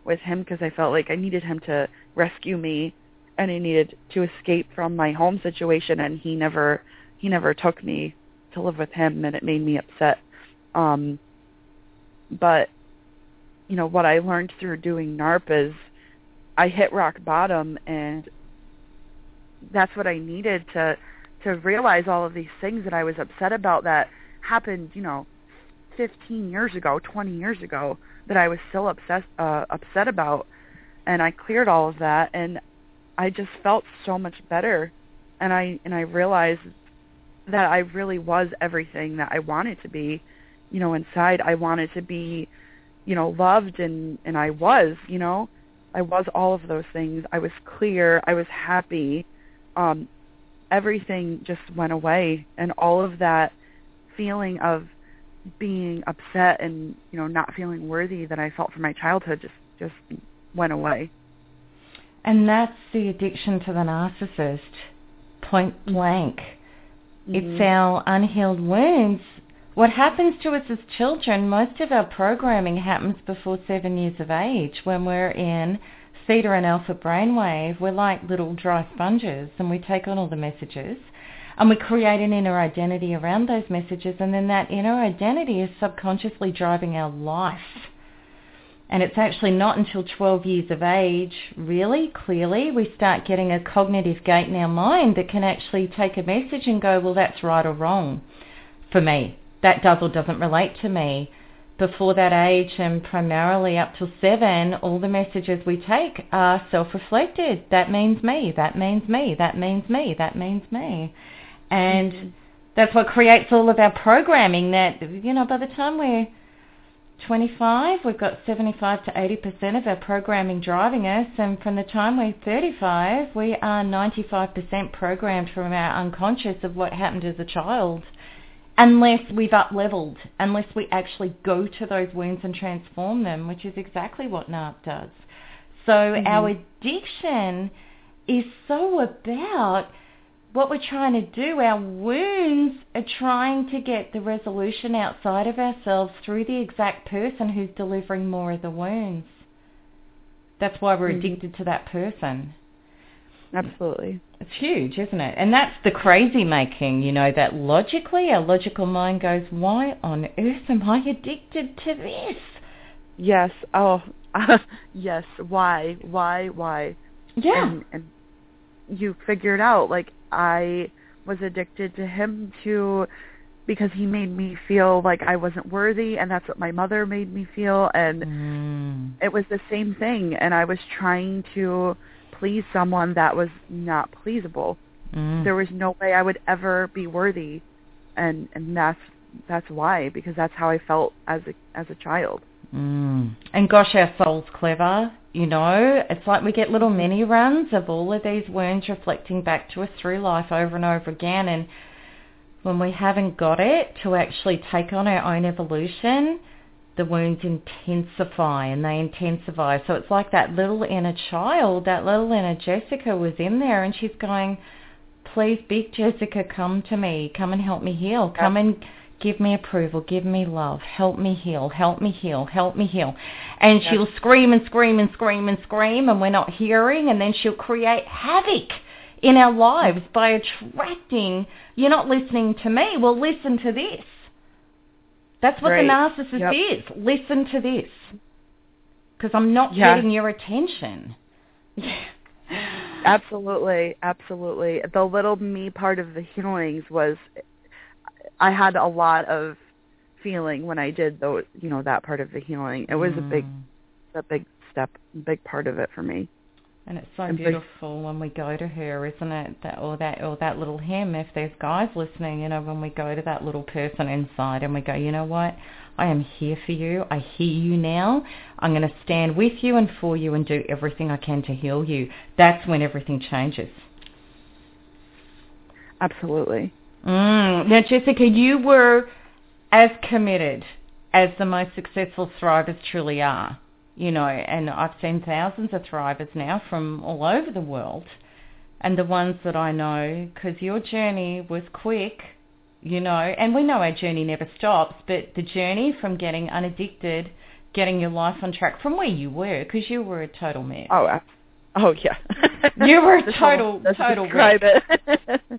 with him because I felt like I needed him to rescue me and I needed to escape from my home situation and he never he never took me to live with him and it made me upset. Um but you know what I learned through doing NARP is I hit rock bottom and that's what I needed to to realize all of these things that I was upset about that happened, you know, 15 years ago, 20 years ago that I was still upset uh, upset about, and I cleared all of that, and I just felt so much better, and I and I realized that I really was everything that I wanted to be, you know, inside. I wanted to be, you know, loved, and and I was, you know, I was all of those things. I was clear. I was happy. Um, everything just went away, and all of that feeling of being upset and you know not feeling worthy that I felt from my childhood just just went away. And that's the addiction to the narcissist, point blank. Mm-hmm. It's our unhealed wounds. What happens to us as children, most of our programming happens before seven years of age when we're in theta and alpha brainwave. We're like little dry sponges and we take on all the messages and we create an inner identity around those messages and then that inner identity is subconsciously driving our life. And it's actually not until 12 years of age, really, clearly, we start getting a cognitive gate in our mind that can actually take a message and go, well, that's right or wrong for me. That does or doesn't relate to me. Before that age and primarily up till seven, all the messages we take are self-reflected. That means me, that means me, that means me, that means me. And mm-hmm. that's what creates all of our programming that, you know, by the time we're 25, we've got 75 to 80% of our programming driving us, and from the time we're 35, we are 95% programmed from our unconscious of what happened as a child, unless we've up-leveled, unless we actually go to those wounds and transform them, which is exactly what NARP does. So mm-hmm. our addiction is so about what we're trying to do, our wounds are trying to get the resolution outside of ourselves through the exact person who's delivering more of the wounds. That's why we're mm-hmm. addicted to that person. Absolutely. It's huge, isn't it? And that's the crazy making, you know, that logically our logical mind goes, why on earth am I addicted to this? Yes. Oh, yes. Why? Why? Why? Yeah. And, and you figured out. Like I was addicted to him too because he made me feel like I wasn't worthy and that's what my mother made me feel and mm. it was the same thing and I was trying to please someone that was not pleasable. Mm. There was no way I would ever be worthy and and that's that's why because that's how I felt as a as a child. Mm. And gosh, our soul's clever. You know, it's like we get little mini runs of all of these wounds reflecting back to us through life over and over again. And when we haven't got it to actually take on our own evolution, the wounds intensify and they intensify. So it's like that little inner child, that little inner Jessica was in there and she's going, please, big Jessica, come to me. Come and help me heal. Come and give me approval, give me love, help me heal, help me heal, help me heal. And yes. she'll scream and scream and scream and scream and we're not hearing and then she'll create havoc in our lives by attracting, you're not listening to me, well listen to this. That's what right. the narcissist yep. is. Listen to this. Because I'm not yeah. getting your attention. absolutely, absolutely. The little me part of the healings was I had a lot of feeling when I did those, you know, that part of the healing. It was mm. a big, mm. a big step, big part of it for me. And it's so and beautiful big, when we go to her, isn't it? That or that or that little hymn. If there's guys listening, you know, when we go to that little person inside and we go, you know what? I am here for you. I hear you now. I'm going to stand with you and for you and do everything I can to heal you. That's when everything changes. Absolutely. Mm. Now, Jessica, you were as committed as the most successful thrivers truly are. You know, and I've seen thousands of thrivers now from all over the world. And the ones that I know, because your journey was quick, you know, and we know our journey never stops, but the journey from getting unaddicted, getting your life on track from where you were, because you were a total mess. Oh, ab- oh yeah. You were a total, that's total wreck.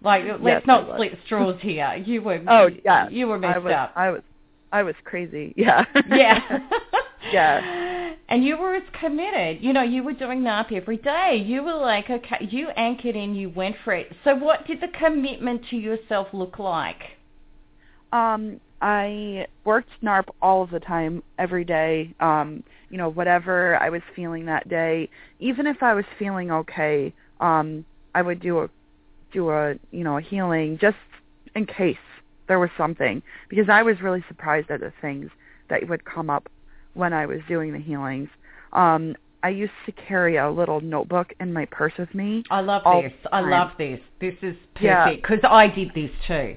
Like, let's I not split straws here. You were, Oh yeah. you were messed I was, up. I was, I was crazy. Yeah. yeah. Yeah. And you were as committed. You know, you were doing NARP every day. You were like, okay, you anchored in, you went for it. So what did the commitment to yourself look like? Um, I worked NARP all of the time, every day. Um, you know, whatever I was feeling that day, even if I was feeling okay, um, I would do a do a you know a healing just in case there was something because I was really surprised at the things that would come up when I was doing the healings. Um, I used to carry a little notebook in my purse with me. I love this. I love this. This is perfect because I did this too.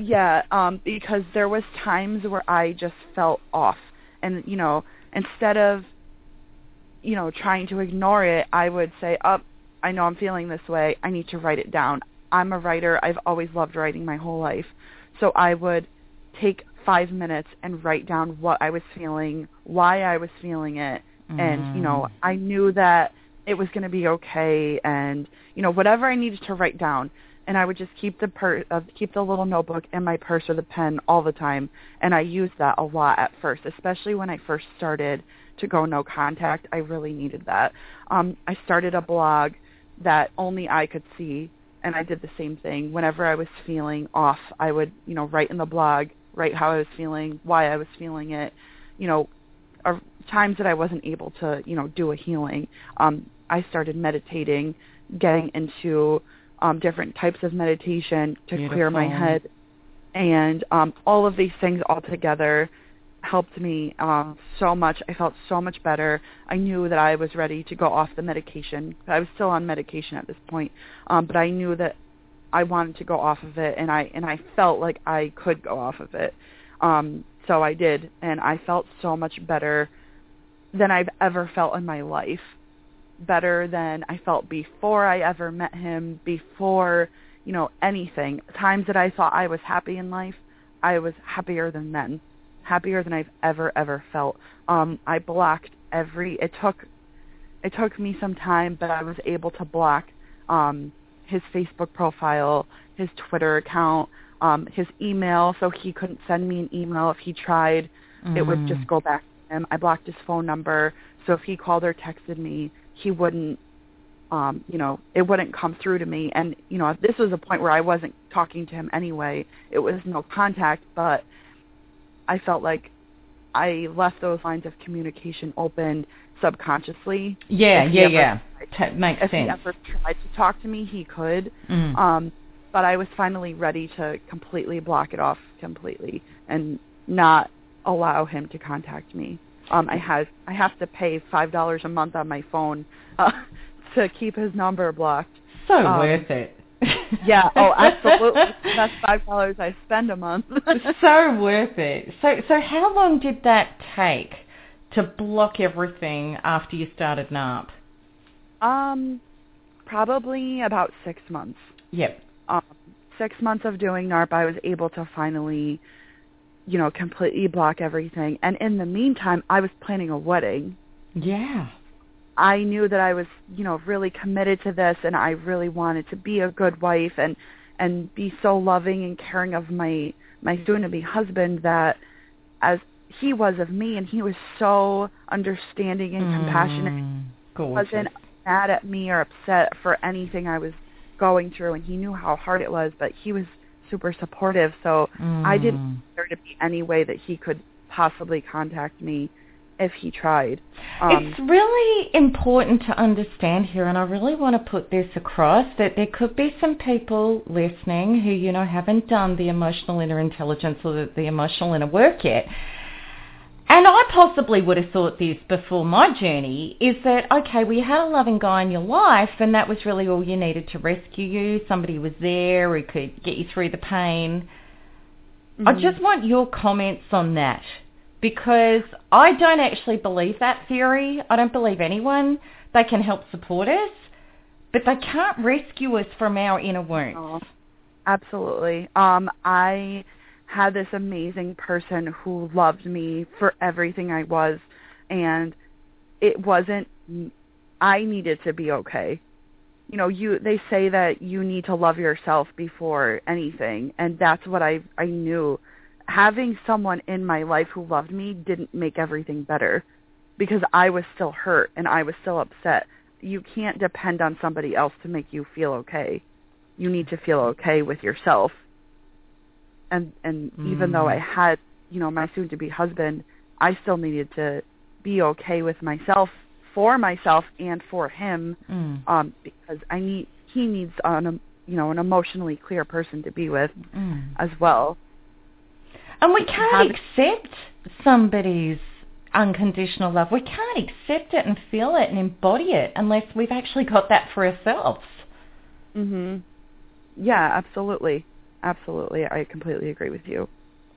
Yeah, um, because there was times where I just felt off, and you know, instead of, you know, trying to ignore it, I would say, "Up, I know I'm feeling this way. I need to write it down." I'm a writer. I've always loved writing my whole life, so I would take five minutes and write down what I was feeling, why I was feeling it, and you know, I knew that it was going to be okay, and you know, whatever I needed to write down and I would just keep the per- uh, keep the little notebook in my purse or the pen all the time, and I used that a lot at first, especially when I first started to go no contact. I really needed that. Um, I started a blog that only I could see, and I did the same thing. Whenever I was feeling off, I would you know write in the blog, write how I was feeling, why I was feeling it, you know, or times that I wasn't able to you know do a healing. Um, I started meditating, getting into um, different types of meditation to clear my head, and um, all of these things all together helped me um, so much. I felt so much better. I knew that I was ready to go off the medication. I was still on medication at this point, um, but I knew that I wanted to go off of it, and I and I felt like I could go off of it. Um, so I did, and I felt so much better than I've ever felt in my life better than I felt before I ever met him, before, you know, anything. Times that I thought I was happy in life, I was happier than then. Happier than I've ever, ever felt. Um, I blocked every it took it took me some time, but I was able to block um his Facebook profile, his Twitter account, um, his email, so he couldn't send me an email if he tried. It would just go back to him. I blocked his phone number, so if he called or texted me, he wouldn't um you know it wouldn't come through to me. And you know this was a point where i wasn't talking to him anyway. It was no contact but i felt like i left those lines of communication open subconsciously. Yeah, yeah, ever yeah. tried- Ta makes if he ever tried to talk to me he could. Mm. um but i was finally ready to completely block it off completely and not allow him to contact me um i have i have to pay five dollars a month on my phone uh, to keep his number blocked so um, worth it. yeah oh absolutely that's five dollars i spend a month so worth it. So, so how long did that take to block everything after you started NARP? um probably about six months Yep. um, six months of doing NARP, I was able to finally, you know, completely block everything. And in the meantime, I was planning a wedding. Yeah. I knew that I was, you know, really committed to this, and I really wanted to be a good wife and and be so loving and caring of my my soon-to-be husband that as he was of me, and he was so understanding and compassionate Mm, gorgeous. wasn't mad at me or upset for anything I was going through and he knew how hard it was but he was super supportive so I didn't Mm. want there to be any way that he could possibly contact me if he tried um it's really important to understand here, and I really want to put this across that there could be some people listening who, you know, haven't done the emotional inner intelligence or the, the emotional inner work yet. And I possibly would have thought this before my journey is that, okay, well, you had a loving guy in your life and that was really all you needed to rescue you. Somebody was there who could get you through the pain. I mhm. just want your comments on that because I don't actually believe that theory. I don't believe anyone. They can help support us, but they can't rescue us from our inner wounds. Oh. Absolutely. Um, I had this amazing person who loved me for everything I was, and it wasn't. I needed to be okay. You know, you they say that you need to love yourself before anything, and that's what I I knew. Having someone in my life who loved me didn't make everything better because I was still hurt and I was still upset. You can't depend on somebody else to make you feel okay. You need to feel okay with yourself and and mm. even though I mm. had you know my soon to be husband, I still needed to be okay with myself for myself and for him mm. um because I need he needs an you know an emotionally clear person to be with mm. as well. And we can't accept somebody's unconditional love. We can't accept it and feel it and embody it unless we've actually got that for ourselves. Mhm. Yeah, absolutely. Absolutely. I completely agree with you.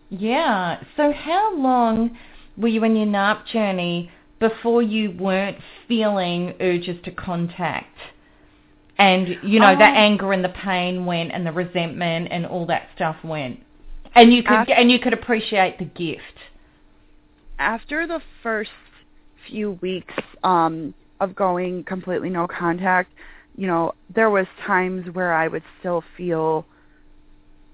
Yeah. So how long were you in your NARP journey before you weren't feeling urges to contact? And, you know, um, the anger and the pain went and the resentment and all that stuff went. And you could after, and you could appreciate the gift. After the first few weeks um, of going completely no contact, you know, there was times where I would still feel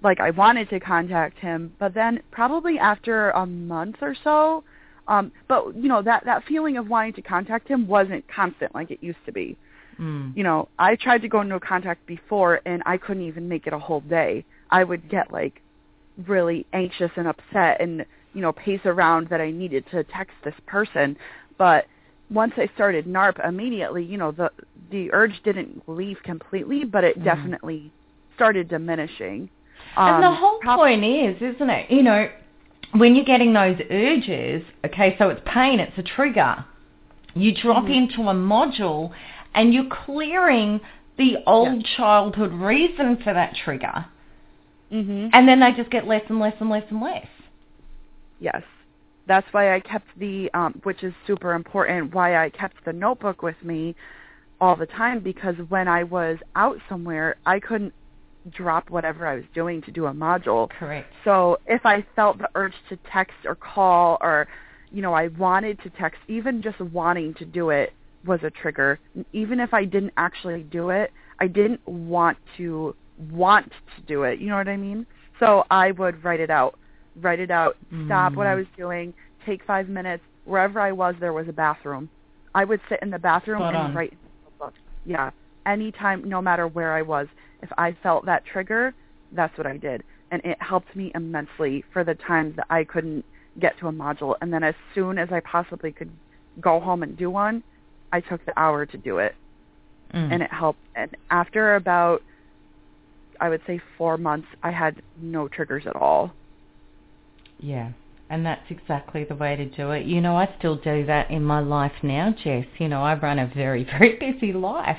like I wanted to contact him, but then probably after a month or so, um, but you know that that feeling of wanting to contact him wasn't constant like it used to be. Mm. You know, I tried to go into contact before, and I couldn't even make it a whole day. I would get like really anxious and upset, and you know, pace around that I needed to text this person. But once I started NARP, immediately, you know, the the urge didn't leave completely, but it mm. definitely started diminishing. Um, and the whole prob- point is, isn't it? You know, when you're getting those urges, okay, so it's pain, it's a trigger. You drop mm-hmm. into a module and you're clearing the old yeah. childhood reason for that trigger. Mm-hmm. And then they just get less and less and less and less. Yes. That's why I kept the, um, which is super important, why I kept the notebook with me all the time because when I was out somewhere, I couldn't drop whatever I was doing to do a module. Correct. So if I felt the urge to text or call or, you know, I wanted to text, even just wanting to do it was a trigger. Even if I didn't actually do it, I didn't want to want to do it. You know what I mean? So I would write it out. Write it out. Stop mm. what I mm. was doing. Take five minutes. Wherever I was, there was a bathroom. I would sit in the bathroom Spot and on. write. Yeah. Anytime, no matter where I was if I felt that trigger, that's what I did. And it helped me immensely for the times that I couldn't get to a module. And then as soon as I possibly could go home and do one, I took the hour to do it. Mm. And it helped. And after about, I would say four months, I had no triggers at all. Yeah. And that's exactly the way to do it. You know, I still do that in my life now, Jess. You know, I run a very, very busy life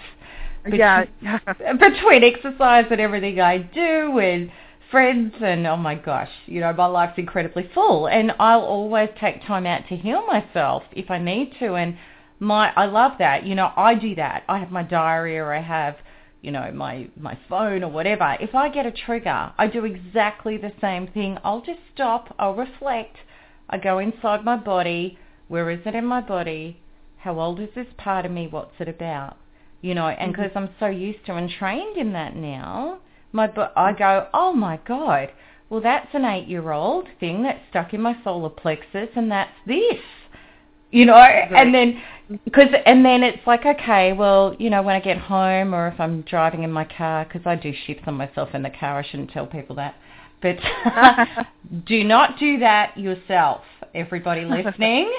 yeah. between exercise and everything I do and friends and oh my gosh, you know, my life's incredibly full and I'll always take time out to heal myself if I need to and my I love that. You know, I do that. I have my diary or I have, you know, my my phone or whatever. If I get a trigger, I do exactly the same thing. I'll just stop, I'll reflect. I go inside my body. Where is it in my body? How old is this part of me? What's it about? You know, and because mm-hmm. I'm so used to and trained in that now, my I go, oh my god, well that's an eight-year-old thing that's stuck in my solar plexus, and that's this, you know, right. and then because and then it's like okay, well, you know, when I get home or if I'm driving in my car, because I do shifts on myself in the car, I shouldn't tell people that, but do not do that yourself, everybody listening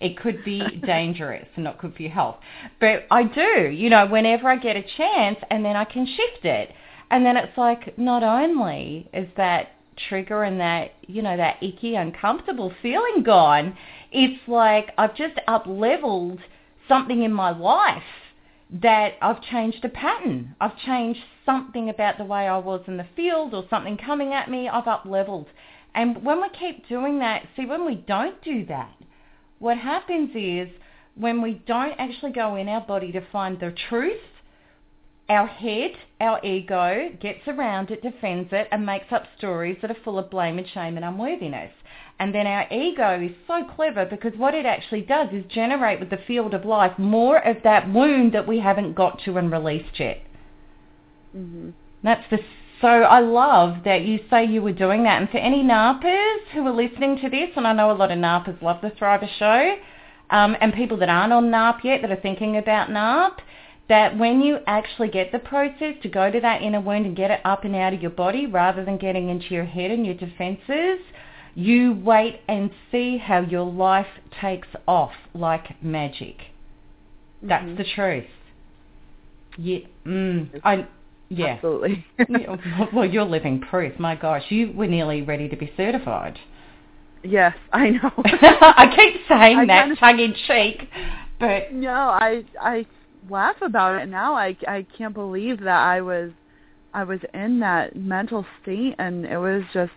it could be dangerous and not good for your health. But I do, you know, whenever I get a chance and then I can shift it. And then it's like not only is that trigger and that, you know, that icky, uncomfortable feeling gone, it's like I've just up leveled something in my life that I've changed a pattern. I've changed something about the way I was in the field or something coming at me. I've up leveled. And when we keep doing that, see, when we don't do that, what happens is when we don't actually go in our body to find the truth, our head, our ego, gets around it, defends it, and makes up stories that are full of blame and shame and unworthiness. And then our ego is so clever because what it actually does is generate with the field of life more of that wound that we haven't got to and released yet. Mm-hmm. That's the so I love that you say you were doing that. And for any NARPers who are listening to this, and I know a lot of NARPers love the Thriver Show, um, and people that aren't on NARP yet that are thinking about NARP, that when you actually get the process to go to that inner wound and get it up and out of your body rather than getting into your head and your defenses, you wait and see how your life takes off like magic. That's Mhm. the truth. Yeah, mm, I, yeah. Absolutely. Yeah, well, you're living proof. My gosh, you were nearly ready to be certified. yes, I know. I keep saying I that tongue in cheek, but no, I I laugh about it now. I I can't believe that I was I was in that mental state, and it was just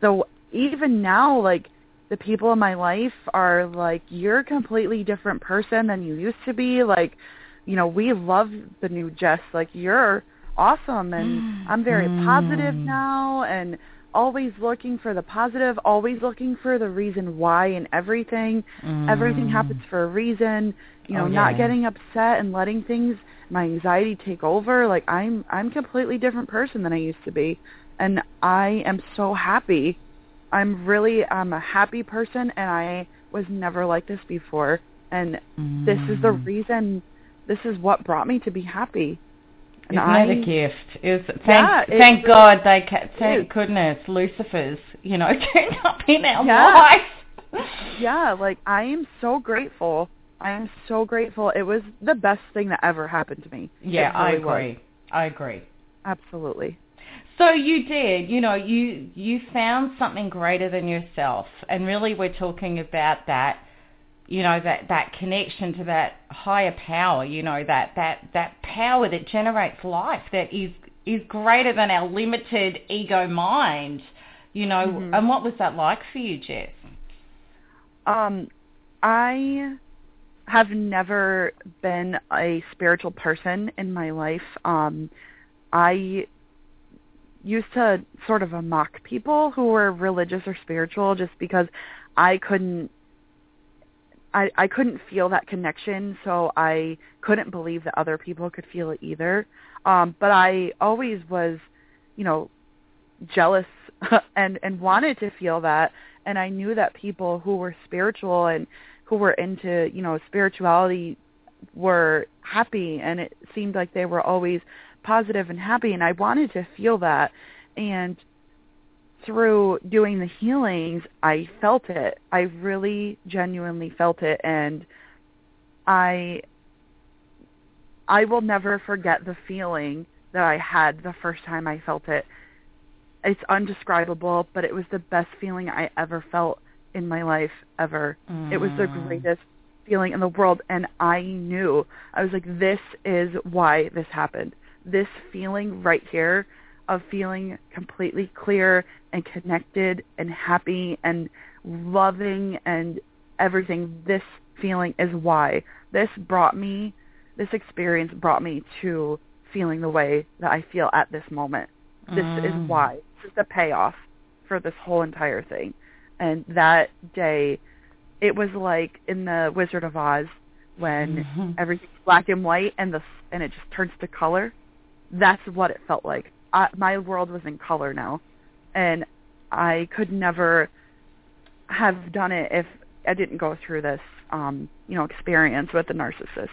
the even now like the people in my life are like you're a completely different person than you used to be. Like you know we love the new Jess. Like you're awesome, and I'm very positive Mm. now, and always looking for the positive, always looking for the reason why in everything. Everything Mm. happens for a reason. You know, Oh, not getting upset and letting things my anxiety take over. Like I'm I'm a completely different person than I used to be. And I am so happy. I'm really I'm a happy person and I was never like this before. And this is the Mm. reason this is what brought me to be happy. And Isn't I that a gift? Is thank Yeah, thank really God they ca- thank is. goodness Lucifer's you know turned up in our Yeah. life. yeah, like I am so grateful. I am so grateful. It was the best thing that ever happened to me. Yeah, It I really was. agree. I agree. Absolutely. So you did, you know, you you found something greater than yourself, and really we're talking about that, you know, that that connection to that higher power, you know, that that that power that generates life that is is greater than our limited ego mind, you know. Mhm. And what was that like for you, Jess? Um, I have never been a spiritual person in my life. Um, I used to sort of mock people who were religious or spiritual just because I couldn't I, I couldn't feel that connection, so I couldn't believe that other people could feel it either. Um, but I always was, you know, jealous and and wanted to feel that and I knew that people who were spiritual and who were into, you know, spirituality were happy and it seemed like they were always positive and happy and I wanted to feel that and through doing the healings I felt it. I really genuinely felt it and I I will never forget the feeling that I had the first time I felt it it's undescribable, but it was the best feeling I ever felt in my life ever. It was the Mm. greatest feeling in the world and I knew. I was like this is why this happened. This feeling right here of feeling completely clear and connected and happy and loving and everything. This feeling is why. This brought me this experience brought me to feeling the way that I feel at this moment this is Mm. why. This is the payoff for this whole entire thing. And that day, it was like in the Wizard of Oz when Mhm. everything's black and white and the and it just turns to color. That's what it felt like. I, my world was in color now, and I could never have done it if I didn't go through this, um, you know, experience with the narcissist.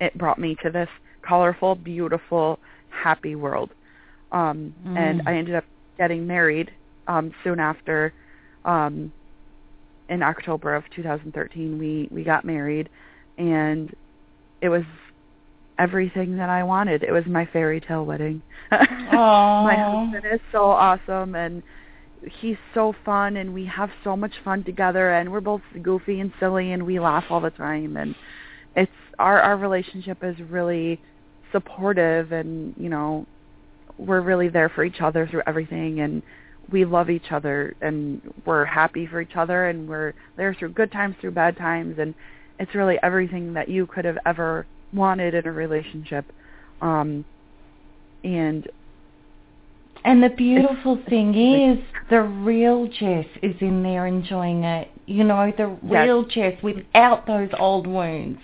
It brought me to this colorful, beautiful, happy world um and Mm. I ended up getting married um soon after um in October of 2013 we we got married and it was everything that I wanted. It was my fairy tale wedding. My husband is so awesome and he's so fun and we have so much fun together and we're both goofy and silly and we laugh all the time and it's our our relationship is really supportive and you know we're really there for each other through everything and we love each other and we're happy for each other and we're there through good times through bad times and it's really everything that you could have ever wanted in a relationship um and and the beautiful thing is the real Jess is in there enjoying it. You know, the real yes. Jess without those old wounds.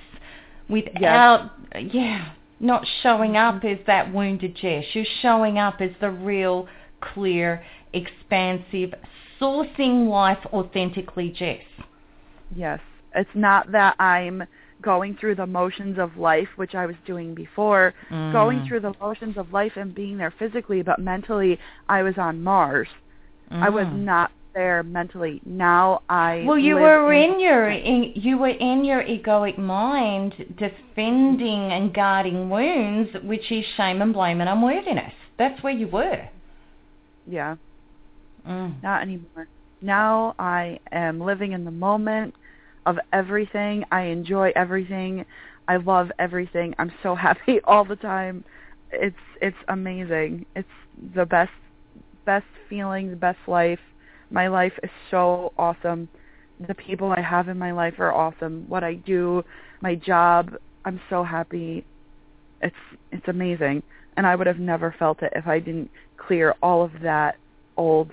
Without yes. yeah, not showing up mm-hmm. as that wounded Jess. You're showing up as the real, clear, expansive, sourcing life authentically Jess. Yes. It's not that I'm going through the motions of life, which I was doing before, mm. going through the motions of life and being there physically, but mentally I was on Mars. Mm. I was mm. not there mentally. Now I well, you were in, in your in, you were in your egoic mind defending and guarding wounds, which is shame and blame and unworthiness. That's where you were. Yeah. Mm. Not anymore. Now I am living in the moment of everything. I enjoy everything. I love everything. I'm so happy all the time. It's it's amazing. It's the best best feeling, the best life. My life is so awesome. The people I have in my life are awesome. What I do, my job, I'm so happy. It's it's amazing. And I would have never felt it if I didn't clear all of that old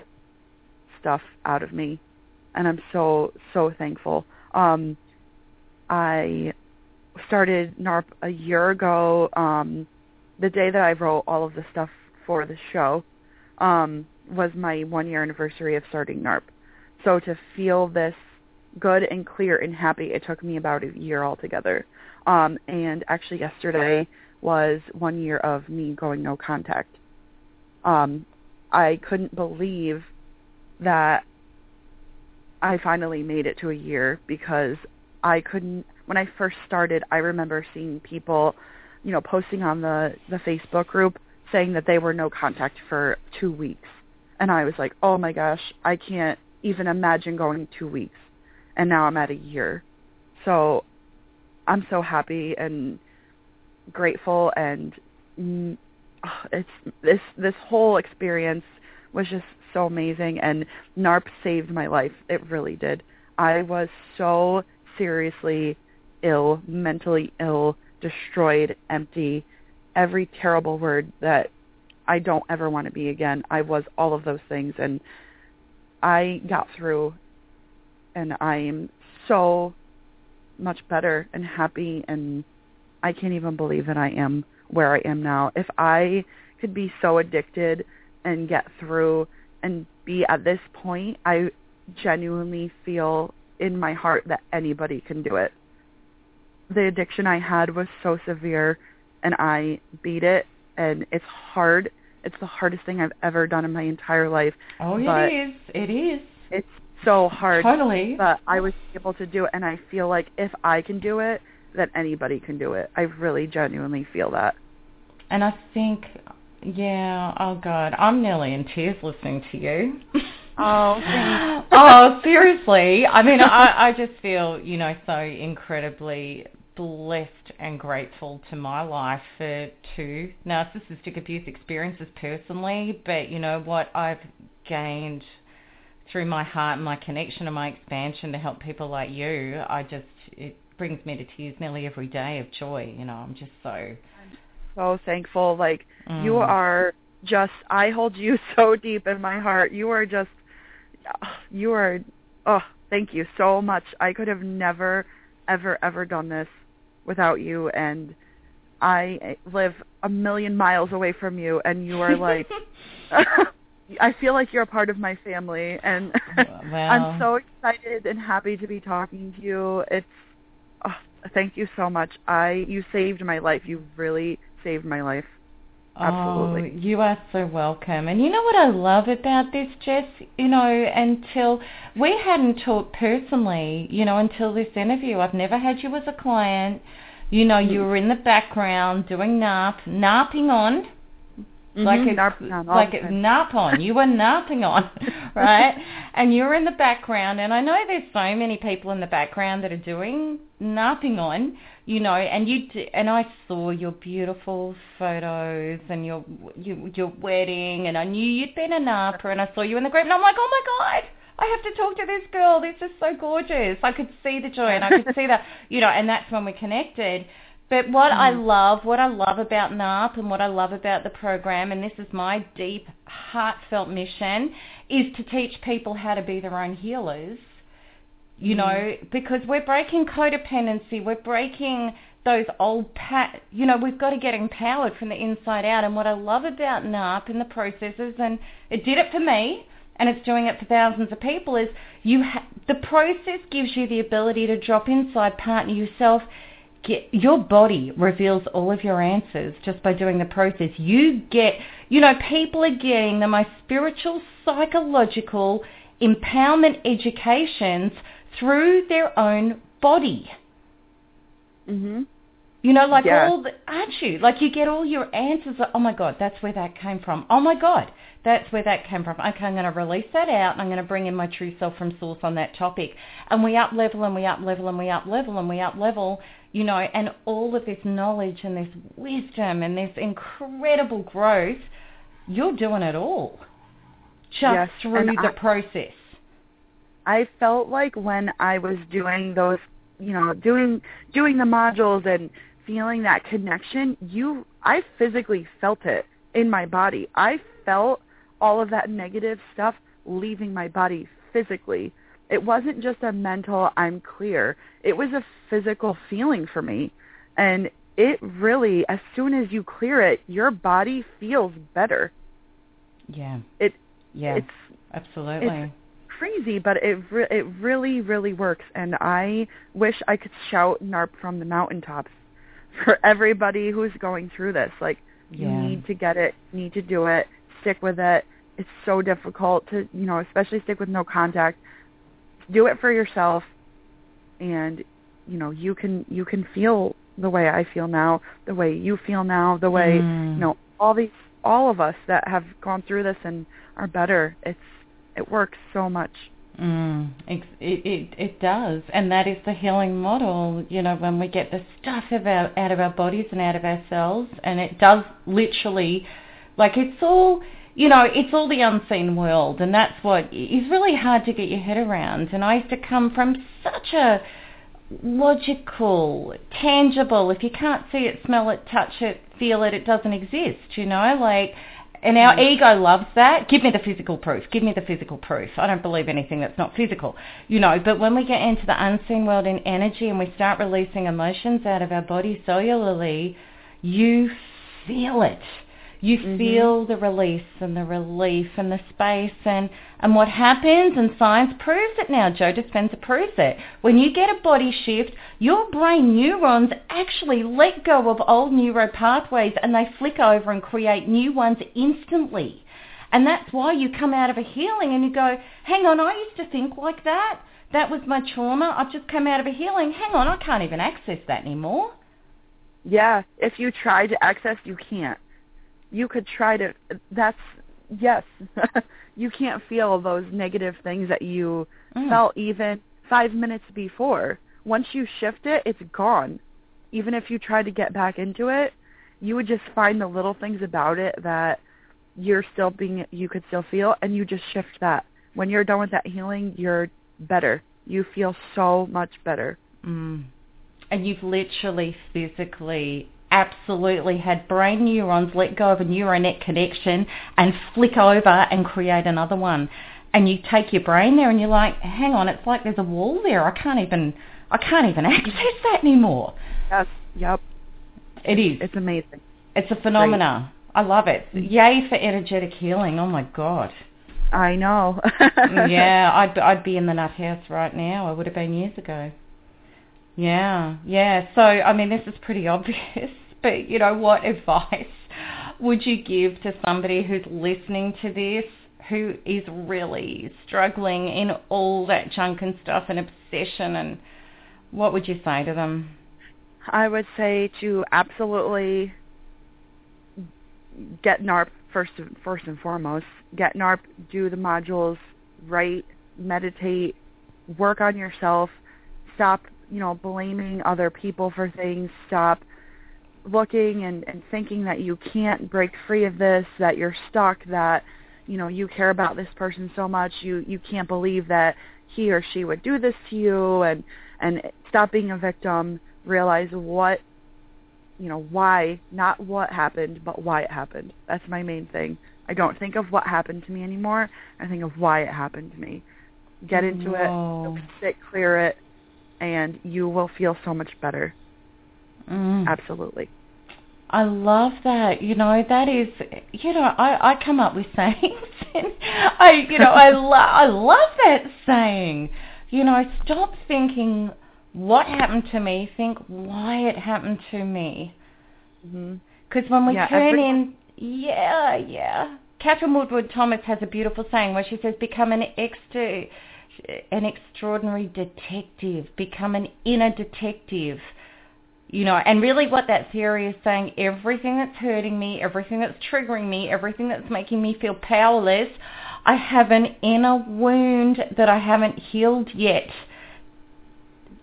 stuff out of me. And I'm so so thankful. Um, I started NARP a year ago. Um, the day that I wrote all of the stuff for the show um, was my one year anniversary of starting NARP. So to feel this good and clear and happy, it took me about a year altogether. Um, and actually yesterday was one year of me going no contact. Um, I couldn't believe that I finally made it to a year because I couldn't when I first started I remember seeing people, you know, posting on the the Facebook group saying that they were no contact for 2 weeks. And I was like, "Oh my gosh, I can't even imagine going 2 weeks." And now I'm at a year. So I'm so happy and grateful and mm, it's this this whole experience was just so amazing and NARP saved my life. It really did. I was so seriously ill, mentally ill, destroyed, empty, every terrible word that I don't ever want to be again. I was all of those things and I got through and I am so much better and happy and I can't even believe that I am where I am now. If I could be so addicted and get through and be at this point, I genuinely feel in my heart that anybody can do it. The addiction I had was so severe and I beat it and it's hard. It's the hardest thing I've ever done in my entire life. Oh, it is. It is. It's so hard. Totally. But I was able to do it and I feel like if I can do it, then anybody can do it. I really genuinely feel that. And I think yeah. Oh God, I'm nearly in tears listening to you. Oh, oh, seriously. I mean, I, I just feel, you know, so incredibly blessed and grateful to my life for two narcissistic abuse experiences personally. But you know what I've gained through my heart and my connection and my expansion to help people like you, I just it brings me to tears nearly every day of joy. You know, I'm just so so thankful. Like mm. you are just I hold you so deep in my heart. You are just you are oh, thank you so much. I could have never ever ever done this without you and I live a million miles away from you and you are like I feel like you're a part of my family and well. I'm so excited and happy to be talking to you. It's oh, thank you so much. I you saved my life. You really saved my life. Absolutely. Oh, you are so welcome. And you know what I love about this, Jess? You know, until we hadn't talked personally, you know, until this interview, I've never had you as a client. You know, you were in the background doing NARP, NARPing on, Mm-hmm. Like a, narp like a nap on. You were napping on, right? and you're in the background. And I know there's so many people in the background that are doing napping on, you know. And you d- and I saw your beautiful photos and your you, your wedding, and I knew you'd been in napper. And I saw you in the group, and I'm like, oh my god. I have to talk to this girl. This is so gorgeous. I could see the joy and I could see that, you know, and that's when we connected. But what I mm. love, what I love about NARP and what I love about the program, and this is my deep, heartfelt mission, is to teach people how to be their own healers. You know, mm. because we're breaking codependency, we're breaking those old pat. You know, we've got to get empowered from the inside out. And what I love about NARP and the processes, and it did it for me, and it's doing it for thousands of people, is you ha- the process gives you the ability to drop inside, partner yourself. Get, your body reveals all of your answers just by doing the process. You get, you know, people are getting the most spiritual, psychological empowerment educations through their own body. Mhm. You know, like Yeah. all the, aren't you? Like you get all your answers. Like, oh my God, that's where that came from. Oh my God, that's where that came from. Okay, I'm going to release that out and I'm going to bring in my true self from source on that topic. And we up level and we up level and we up level and we up level, you know, and all of this knowledge and this wisdom and this incredible growth, you're doing it all just Yes, through and the I- process. I felt like when I was doing those, you know, doing doing the modules and feeling that connection, you I physically felt it in my body. I felt all of that negative stuff leaving my body physically. It wasn't just a mental I'm clear. It was a physical feeling for me. And it really as soon as you clear it, your body feels better. Yeah. It Yeah. it's absolutely. Crazy, but it re- it really really works, and I wish I could shout NARP from the mountaintops for everybody who's going through this. Like you need to get it, need to do it, stick with it. It's so difficult to you know, especially stick with no contact. Do it for yourself, and you know you can you can feel the way I feel now, the way you feel now, the way Mm. you know all these all of us that have gone through this and are better. It's it works so much. Mm, it, it it does, and that is the healing model. You know, when we get the stuff of our, out of our bodies and out of ourselves, and it does literally, like it's all, you know, it's all the unseen world, and that's what is really hard to get your head around. And I used to come from such a logical, tangible. If you can't see it, smell it, touch it, feel it, it doesn't exist. You know, like and our mm. ego loves that. Give me the physical proof. Give me the physical proof. I don't believe anything that's not physical, you know. But when we get into the unseen world in energy and we start releasing emotions out of our body cellularly, you feel it. You mm-hmm. feel the release and the relief and the space and, and what happens and science proves it now. Joe Dispenza proves it. When you get a body shift, your brain neurons actually let go of old neuro pathways and they flick over and create new ones instantly. And that's why you come out of a healing and you go, hang on, I used to think like that. That was my trauma. I've just come out of a healing. Hang on, I can't even access that anymore. Yeah, if you try to access, you can't. You could try to. That's yes. you can't feel those negative things that you Mm. felt even five minutes before. Once you shift it, it's gone. Even if you try to get back into it, you would just find the little things about it that you're still being. You could still feel, and you just shift that. When you're done with that healing, you're better. You feel so much better. Mm. And you've literally physically absolutely had brain neurons let go of a neural net connection and flick over and create another one. And you take your brain there and you're like, hang on, it's like there's a wall there. I can't even I can't even access that anymore. Yes. Yep. It is. It's amazing. It's a phenomena. I love it. Yay for energetic healing. Oh my god. I know. yeah, I'd I'd be in the nut house right now. I would have been years ago. Yeah, yeah. So I mean, this is pretty obvious, but you know, what advice would you give to somebody who's listening to this, who is really struggling in all that junk and stuff and obsession, and what would you say to them? I would say to absolutely get NARP first first and foremost. Get NARP, do the modules, write, meditate, work on yourself. Stop, you know, blaming other people for things. Stop looking and, and thinking that you can't break free of this, that you're stuck, that you know you care about this person so much, you you can't believe that he or she would do this to you, and and stop being a victim. Realize what you know, why, not what happened, but why it happened. That's my main thing. I don't think of what happened to me anymore. I think of why it happened to me. Get into Whoa. it, sit, clear it, and you will feel so much better. Mm. Absolutely. I love that. You know, that is, you know, I, I come up with sayings. And I, you know, I, lo- I love that saying. You know, stop thinking what happened to me, think why it happened to me. Because when we Yeah, turn every- in, yeah, yeah. Katherine Woodward Thomas has a beautiful saying where she says, "Become an extra, an extraordinary detective. Become an inner detective." You know, and really what that theory is saying, everything that's hurting me, everything that's triggering me, everything that's making me feel powerless, I have an inner wound that I haven't healed yet.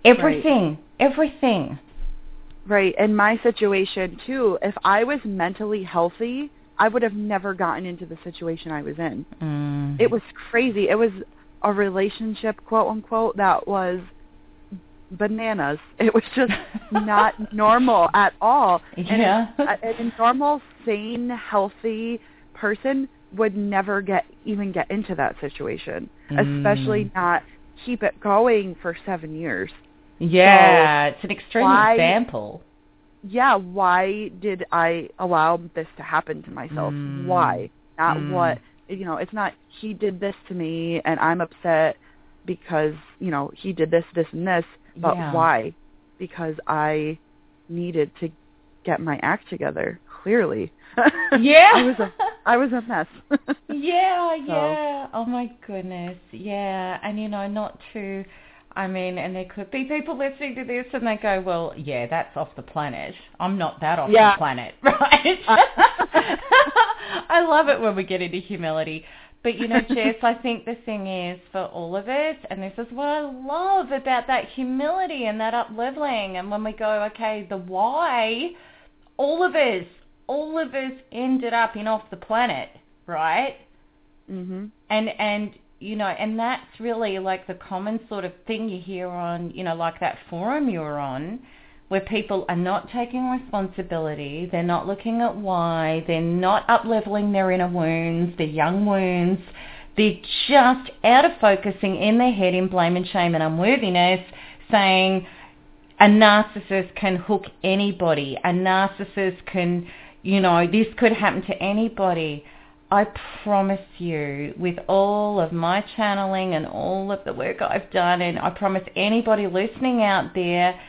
Everything, everything. Right. In my situation too, if I was mentally healthy, I would have never gotten into the situation I was in. Mm. It was crazy. It was a relationship, quote unquote, that was bananas. It was just not normal at all. Yeah. And a, a normal, sane, healthy person would never get even get into that situation, especially Mm. not keep it going for seven years. Yeah, it's an extreme why- example. yeah, why did I allow this to happen to myself? Mm. Why? Not Mm. what, you know, it's not he did this to me and I'm upset because, you know, he did this, this, and this, but Yeah. why? Because I needed to get my act together, clearly. Yeah. I was a, I was a mess. Yeah, So- yeah. Oh my goodness. Yeah. And you know, not to I mean, and there could be people listening to this and they go, Well, yeah, that's off the planet. I'm not that off Yeah. the planet, right? I love it when we get into humility. But you know, Jess, I think the thing is for all of us, and this is what I love about that humility and that up leveling, and when we go, okay, the why, all of us, all of us ended up in off the planet, right? mhm. and and you know and that's really like the common sort of thing you hear on you know like that forum you're on where people are not taking responsibility they're not looking at why they're not up leveling their inner wounds their young wounds. They're just out of focusing in their head in blame and shame and unworthiness saying a narcissist can hook anybody. A narcissist can you know this could happen to anybody I promise you, with all of my channeling and all of the work I've done, and I promise anybody listening out there,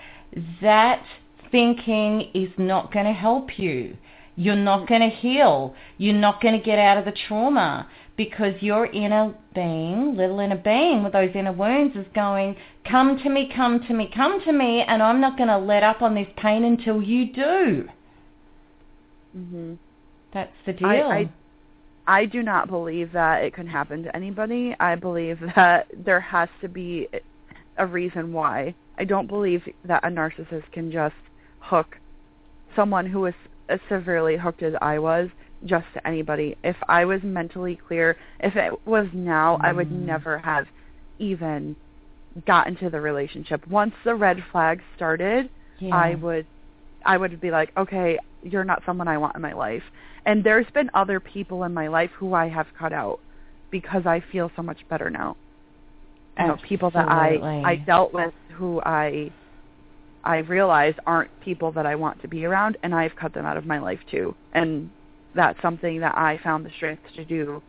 that thinking is not going to help you. You're not going to heal. You're not going to get out of the trauma because your inner being, little inner being with those inner wounds is going, come to me, come to me, come to me, and I'm not going to let up on this pain until you do. Mhm. That's the deal. I, I I do not believe that it can happen to anybody. I believe that there has to be a reason why. I don't believe that a narcissist can just hook someone who is as severely hooked as I was just to anybody. If I was mentally clear, if it was now, I would Mm. never have even gotten to the relationship. Once the red flag started, yeah. I would I would be like, okay, you're not someone I want in my life. And there's been other people in my life who I have cut out because I feel so much better now. You know, people that I I dealt with who I I realize aren't people that I want to be around and I've cut them out of my life too. And that's something that I found the strength to do,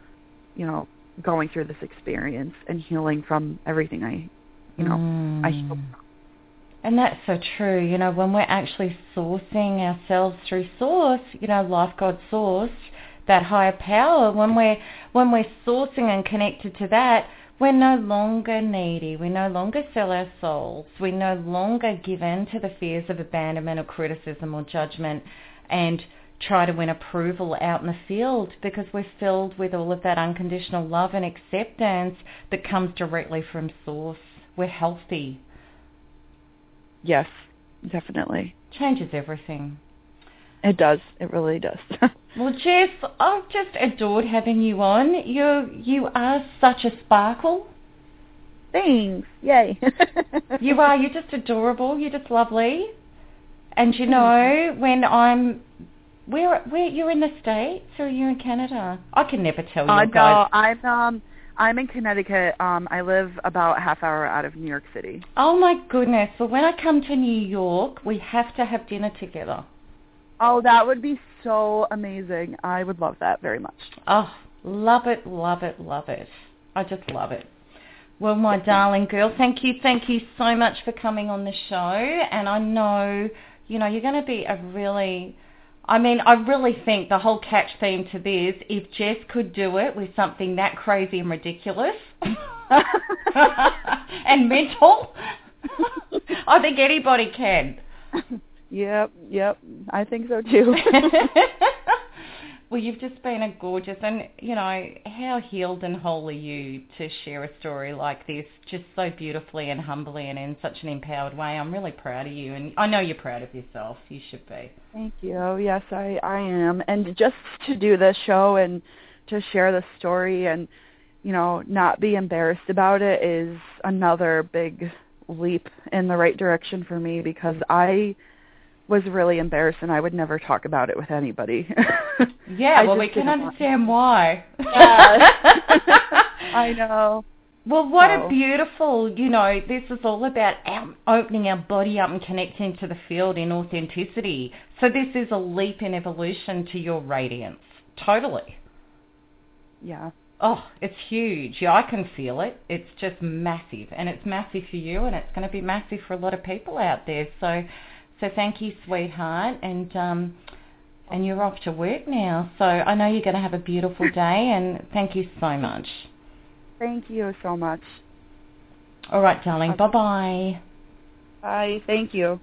you know, going through this experience and healing from everything I you know, I healed Mm. And that's so true. You know, when we're actually sourcing ourselves through source, you know, life God source, that higher power, when we're when we're sourcing and connected to that, we're no longer needy. We no longer sell our souls. We no longer give in to the fears of abandonment or criticism or judgment and try to win approval out in the field because we're filled with all of that unconditional love and acceptance that comes directly from source. We're healthy. Yes, definitely. Changes everything. It does. It really does. Well, Jess, I've just adored having you on. You you are such a sparkle. Thanks. Yay. You are. You're just adorable. You're just lovely. And you know, when I'm where where you're in the states or are you in Canada? I can never tell you guys. no, I'm um I'm in Connecticut. Um, I live about a half hour out of New York City. Oh my goodness! Well, when I come to New York, we have to have dinner together. Oh, that would be so amazing. I would love that very much. Oh, love it, love it, love it. I just love it. Well, my darling girl, thank you, thank you so much for coming on the show. And I know, you know, you're going to be a really, I mean, I really think the whole catch theme to this, if Jess could do it with something that crazy and ridiculous and mental, I think anybody can. Yep, yep. I think so too. well, you've just been a gorgeous, and you know how healed and whole are you to share a story like this, just so beautifully and humbly and in such an empowered way. I'm really proud of you, and I know you're proud of yourself. You should be. Thank you. Oh, yes, I I am. And just to do this show and to share the story and you know not be embarrassed about it is another big leap in the right direction for me because I was really embarrassed and I would never talk about it with anybody. Yeah, well, we can understand why. I know. Well, what a beautiful, you know, this is all about out, opening our body up and connecting to the field in authenticity. So this is a leap in evolution to your radiance. Totally. Yeah. Oh, it's huge. Yeah, I can feel it. It's just massive. And it's massive for you and it's going to be massive for a lot of people out there. So so thank you, sweetheart. And um and you're off to work now. So I know you're going to have a beautiful day and thank you so much. Thank you so much. All right, darling. Okay. Bye-bye. Bye. Thank you.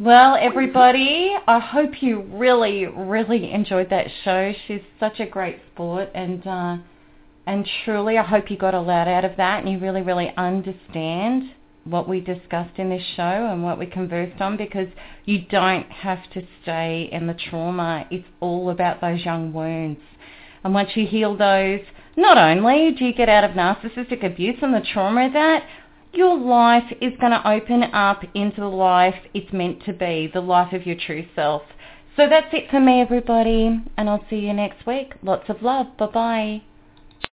Well, everybody, I hope you really, really enjoyed that show. She's such a great sport, and uh, and truly, I hope you got a lot out of that, and you really, really understand what we discussed in this show and what we conversed on, because you don't have to stay in the trauma. It's all about those young wounds, and once you heal those, not only do you get out of narcissistic abuse and the trauma of that, your life is going to open up into the life it's meant to be, the life of your true self. So that's it for me, everybody, and I'll see you next week. Lots of love. Bye-bye.